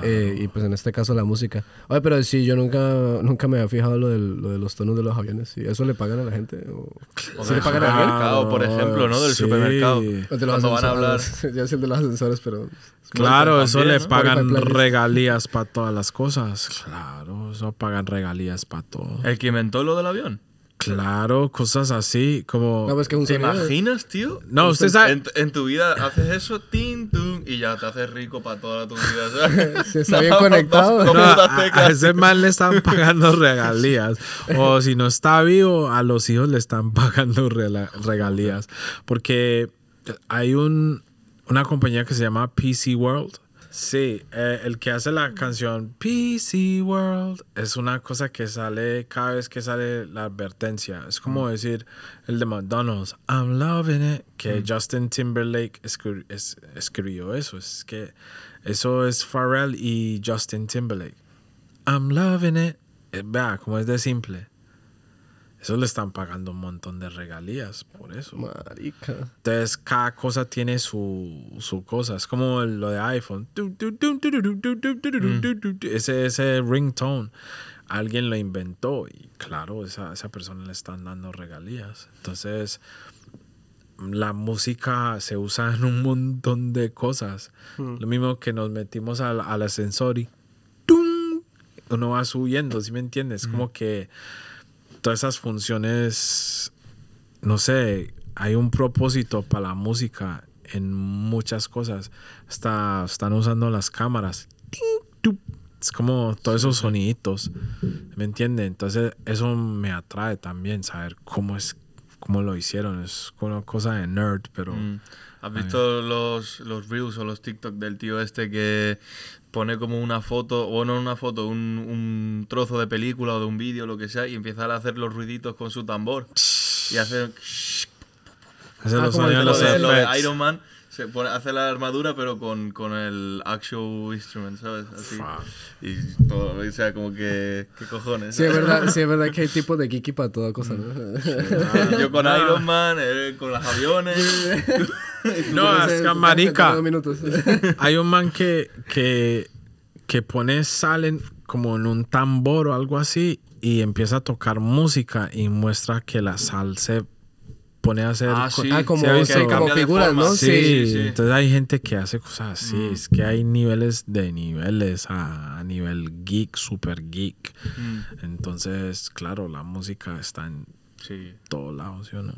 Eh, y pues en este caso la música. Oye, pero sí, yo nunca, nunca me había fijado lo, del- lo de los tonos de los aviones. ¿Y ¿Eso le pagan a la gente? ¿O, O ¿Sí le pagan a alguien? supermercado, por ejemplo, ¿no? Del sí. supermercado. O de los Cuando van a hablar. <laughs> Yo sé el de los ascensores, pero... Claro, eso también, le ¿no? pagan regalías para todas las cosas. Claro, eso pagan regalías para todo. ¿El que inventó lo del avión? Claro, cosas así, como... No, pues que es un ¿Te sonido. imaginas, tío? No, usted sabe- En, en tu vida haces eso, tin, tum, y ya te haces rico para toda tu vida. ¿sabes? <laughs> Si está <laughs> bien conectado. No, a, a ese man le están <laughs> pagando regalías. O si no está vivo, a los hijos le están pagando regalías. Porque hay un, una compañía que se llama PC World. Sí, eh, el que hace la canción PC World es una cosa que sale cada vez que sale la advertencia. Es como decir el de McDonald's, I'm loving it, que Justin Timberlake escri- es- escribió eso. Es que eso es Pharrell y Justin Timberlake. I'm loving it. Eh, vea, como es de simple. Eso le están pagando un montón de regalías por eso. Marica. Entonces, cada cosa tiene su, su cosa. Es como lo de iPhone. Ese, ese ringtone. Alguien lo inventó y, claro, esa, esa persona le están dando regalías. Entonces, la música se usa en un montón de cosas. Mm. Lo mismo que nos metimos al, al ascensor y uno va subiendo, ¿sí me entiendes? Como que todas esas funciones, no sé, hay un propósito para la música en muchas cosas. Hasta están usando las cámaras. Es como todos esos soniditos, ¿me entiendes? Entonces eso me atrae también, saber cómo es, cómo lo hicieron. Es una cosa de nerd, pero... Mm. ¿Has visto los, los reels o los TikTok del tío este que pone como una foto, o no una foto, un, un trozo de película o de un vídeo, lo que sea, y empieza a hacer los ruiditos con su tambor? Y hace... Hace Ah, los como el de. Iron Man se pone, hace la armadura pero con, con el actual instrument, ¿sabes? Así. Y todo, o sea, como que... ¿Qué cojones? Sí, es <laughs> verdad, sí, es verdad que hay tipos de geeky para toda cosa, ¿no? <laughs> Y Yo con Iron Man, él con los aviones. <laughs> No, es que marica. Hay un man que, que, que pone sal en- como en un tambor o algo así y empieza a tocar música y muestra que la sal se pone a hacer... Ah, sí. Ah, como, ¿Sí como Cambia de figuras. ¿no? Sí, Sí, sí. entonces hay gente que hace cosas así. Es que hay niveles de niveles a, a nivel geek, super geek. Mm, Entonces, claro, la música está en Sí. todos lados, ¿sí o no?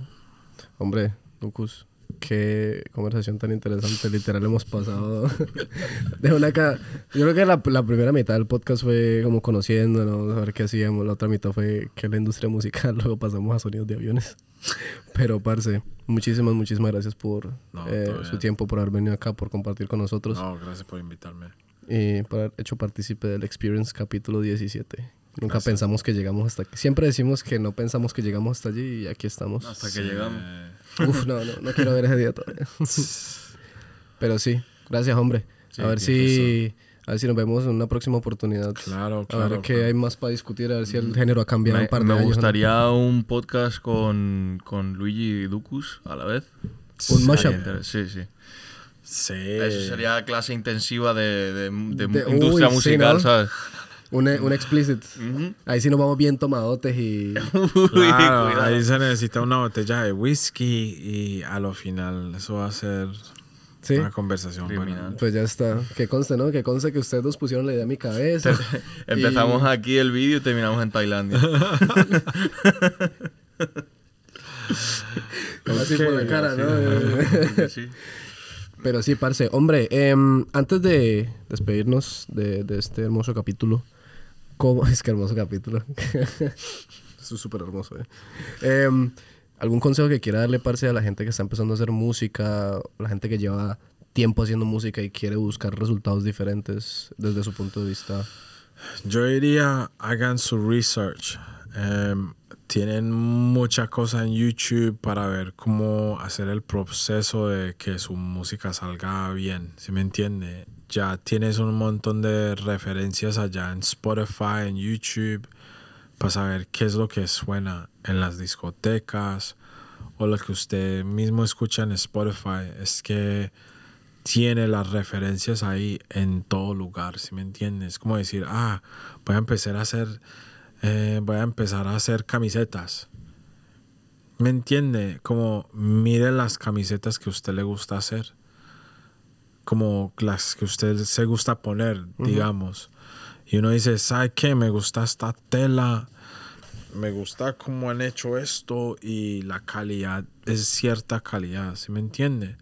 Hombre, Lucas, qué conversación tan interesante. Literal, hemos pasado <laughs> de una ca- Yo creo que la, la primera mitad del podcast fue como conociéndonos, a ver qué hacíamos. La otra mitad fue que la industria musical. <laughs> Luego pasamos a sonidos de aviones. Pero, parce, muchísimas, muchísimas gracias por No, eh, su tiempo, por haber venido acá, por compartir con nosotros No, gracias por invitarme. y por haber hecho partícipe del Experience capítulo 17. Nunca Gracias. pensamos que llegamos hasta aquí. Siempre decimos que no pensamos que llegamos hasta allí y aquí estamos. Hasta que llegamos. Uf, no, no, no quiero ver ese día todavía. <laughs> Pero sí, gracias, hombre. Sí, a ver si a ver si nos vemos en una próxima oportunidad. Claro, A claro. ver qué claro. hay más para discutir, a ver si el género ha cambiado Me, un par de me años. ¿no? gustaría un podcast con, con Luigi y Ducus a la vez. Un mashup. Sí, sí. Sí. Eso sería clase intensiva de, de, de De- industria uy, sí, musical, ¿no? ¿sabes? Un, un explicit. Ahí sí nos vamos bien tomadotes y... <laughs> Claro, ahí se necesita una botella de whisky y a lo final eso va a ser Sí, una conversación buena. Pues ya está. Que conste, ¿no? Que conste que ustedes dos pusieron la idea en mi cabeza. <laughs> Empezamos Y- aquí el vídeo y terminamos en Tailandia. <laughs> Así por la cara, ¿no? sí. Pero sí, parce. Hombre, em, antes de despedirnos de, de este hermoso capítulo, ¿cómo? <laughs> Es que hermoso capítulo. <laughs> Eso es súper hermoso, eh. Em, ¿Algún consejo que quiera darle, parce, a la gente que está empezando a hacer música, la gente que lleva tiempo haciendo música y quiere buscar resultados diferentes desde su punto de vista? Yo diría, hagan su research. Em, tienen mucha cosa en YouTube para ver cómo hacer el proceso de que su música salga bien, ¿sí me entiende? Ya tienes un montón de referencias allá en Spotify, en YouTube, para saber qué es lo que suena en las discotecas o lo que usted mismo escucha en Spotify. Es que tiene las referencias ahí en todo lugar, ¿sí me entiendes? Es como decir, ah, voy a empezar a hacer, eh, voy a empezar a hacer camisetas. ¿Me entiende? Como mire las camisetas que a usted le gusta hacer. Como las que usted se gusta poner, digamos. Y uno dice, ¿sabe qué? Me gusta esta tela. me gusta cómo han hecho esto y la calidad es cierta calidad, ¿sí me entiende?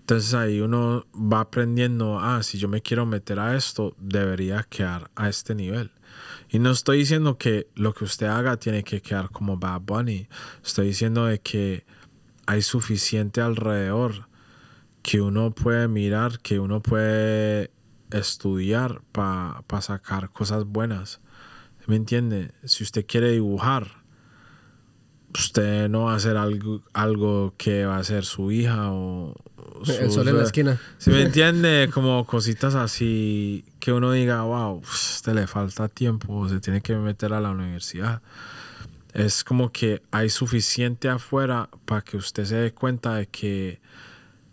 Entonces ahí uno va aprendiendo, ah, si yo me quiero meter a esto, debería quedar a este nivel. Y no estoy diciendo que lo que usted haga tiene que quedar como Bad Bunny. Estoy diciendo de que hay suficiente alrededor que uno puede mirar, que uno puede estudiar para sacar cosas buenas. ¿Me entiende? Si usted quiere dibujar, usted no va a hacer algo, algo que va a hacer su hija o... El su- sol en la esquina. ¿Sí me entiende? Como cositas así que uno diga, wow, usted le falta tiempo, se tiene que meter a la universidad. Es como que hay suficiente afuera para que usted se dé cuenta de que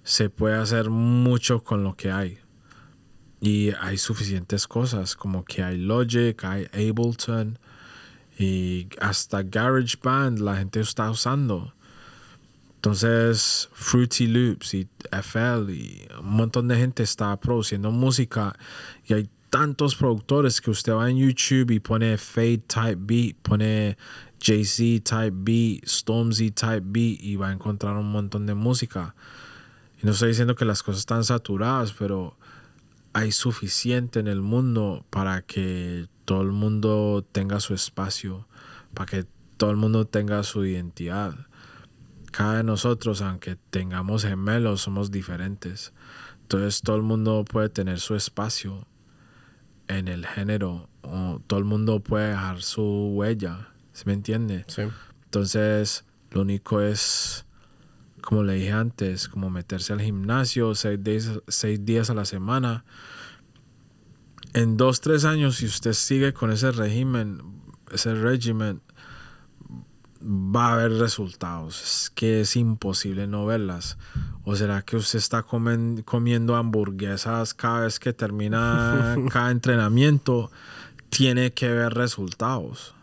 se puede hacer mucho con lo que hay. Y hay suficientes cosas, como que hay Logic, hay Ableton y hasta GarageBand la gente está usando. Entonces, Fruity Loops y FL y un montón de gente está produciendo música y hay tantos productores que usted va en YouTube y pone Fade Type Beat, pone Jay-Z Type Beat, Stormzy Type Beat y va a encontrar un montón de música. Y no estoy diciendo que las cosas están saturadas, pero hay suficiente en el mundo para que todo el mundo tenga su espacio, para que todo el mundo tenga su identidad. Cada de nosotros, aunque tengamos gemelos, somos diferentes. Entonces todo el mundo puede tener su espacio en el género, o todo el mundo puede dejar su huella, ¿se me entiende? Sí. Entonces, lo único es, como le dije antes, como meterse al gimnasio seis días, seis días a la semana. En dos, tres años, si usted sigue con ese régimen, ese régimen, va a haber resultados. Es que es imposible no verlas. ¿O será que usted está comen- comiendo hamburguesas cada vez que termina <laughs> cada entrenamiento? Tiene que ver resultados.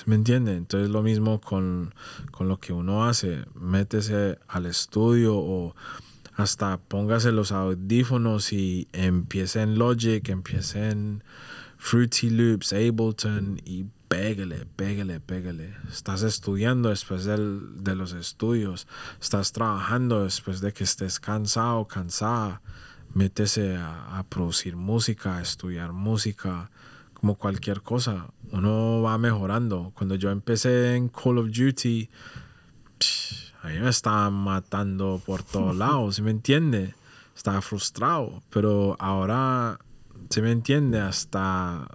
¿Sí ¿Me entiende? Entonces lo mismo con, con lo que uno hace. Métese al estudio o hasta póngase los audífonos y empiece en Logic, empiece en Fruity Loops, Ableton y pégale, pégale, pégale. Estás estudiando después del- de los estudios, estás trabajando después de que estés cansado, cansada. Métese a, a producir música, a estudiar música, como cualquier cosa. Uno va mejorando. Cuando yo empecé en Call of Duty, psh, a mí me estaban matando por todos <laughs> lados, ¿sí me entiende? Estaba frustrado, pero ahora, ¿sí me entiende? Hasta,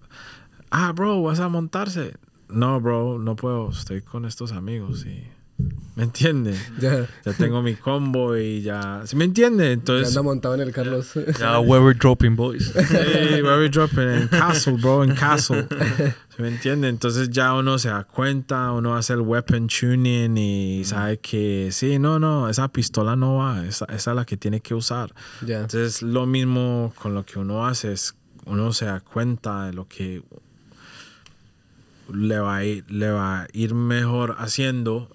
ah, bro, vas a montarse. No, bro, no puedo, estoy con estos amigos y, ¿me entiende? Ya, Ya tengo mi combo y ya, ¿sí me entiende? ya Entonces, anda montado en el Carlos. Ya, where we're dropping, boys. Hey, where we dropping? En Castle, bro, en Castle. ¿Se me entiende? Entonces ya uno se da cuenta, uno hace el weapon tuning y sabe que sí, no, no, esa pistola no va, esa, esa es la que tiene que usar. ya. Entonces lo mismo con lo que uno hace, es uno se da cuenta de lo que le va a ir, le va a ir mejor haciendo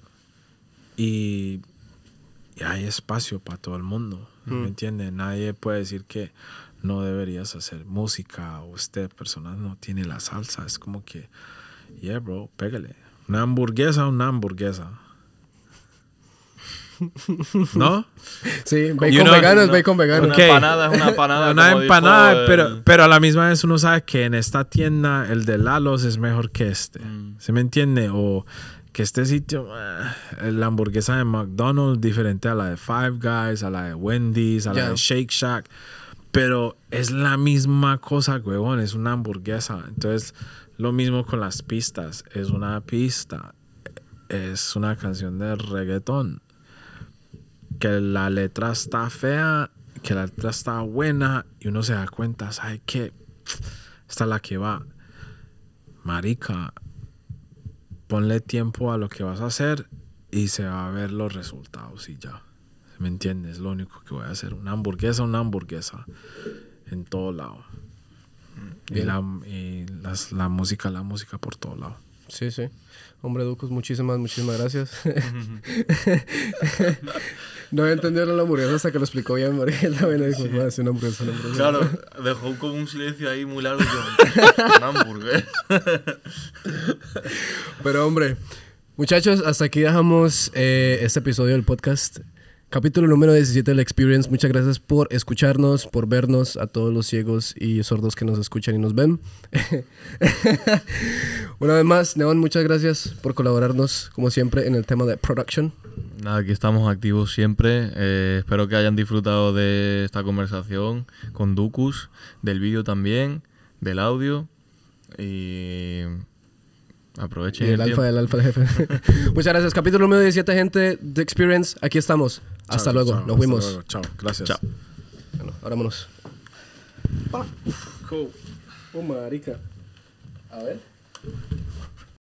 y, y hay espacio para todo el mundo. ¿Me entiende? Nadie puede decir que no deberías hacer música o usted persona no tiene la salsa. Es como que, yeah, bro, pégale. Una hamburguesa, una hamburguesa. ¿No? Sí, bacon You know- vegano es Una- bacon vegano. Una empanada es una empanada. Una empanada, pero, pero a la misma vez uno sabe que en esta tienda el de Lalos es mejor que este. Mm. ¿Se me entiende? O que este sitio, eh, la hamburguesa de McDonald's diferente a la de Five Guys, a la de Wendy's, a la de Shake Shack. Pero es la misma cosa, huevón, es una hamburguesa. Entonces, lo mismo con las pistas. Es una pista. Es una canción de reggaetón. Que la letra está fea, que la letra está buena y uno se da cuenta, ¿sabe qué? Esta es la que va. Marica, ponle tiempo a lo que vas a hacer y se va a ver los resultados y ya. ¿Me entiendes? Lo único que voy a hacer. Una hamburguesa, una hamburguesa. En todo lado. Y, la, y las- la música, la música por todo lado. Sí, sí. Hombre, Ducos, muchísimas, muchísimas gracias. <laughs> no había entendido la hamburguesa hasta que lo explicó bien, porque también dijo, "Va, es una hamburguesa, una hamburguesa". Claro, dejó como un silencio ahí muy largo y yo, una hamburguesa. Pero hombre, muchachos, hasta aquí dejamos eh, este episodio del podcast. Capítulo número 17 del Experience. Muchas gracias por escucharnos, por vernos, a todos los ciegos y sordos que nos escuchan y nos ven. <laughs> Una vez más, Neon, muchas gracias por colaborarnos, como siempre, en el tema de production. Nada, aquí estamos activos siempre. Eh, espero que hayan disfrutado de esta conversación con Ducus, del vídeo también, del audio. Y aprovechen Y el tiempo. alfa, el alfa, el jefe. <laughs> muchas gracias. Capítulo número 17, gente de Experience. Aquí estamos. Hasta Chao, luego. chao, Nos hasta fuimos. luego. Chao. Gracias. Chao. Bueno, ahora vámonos. Oh, marica. A ver.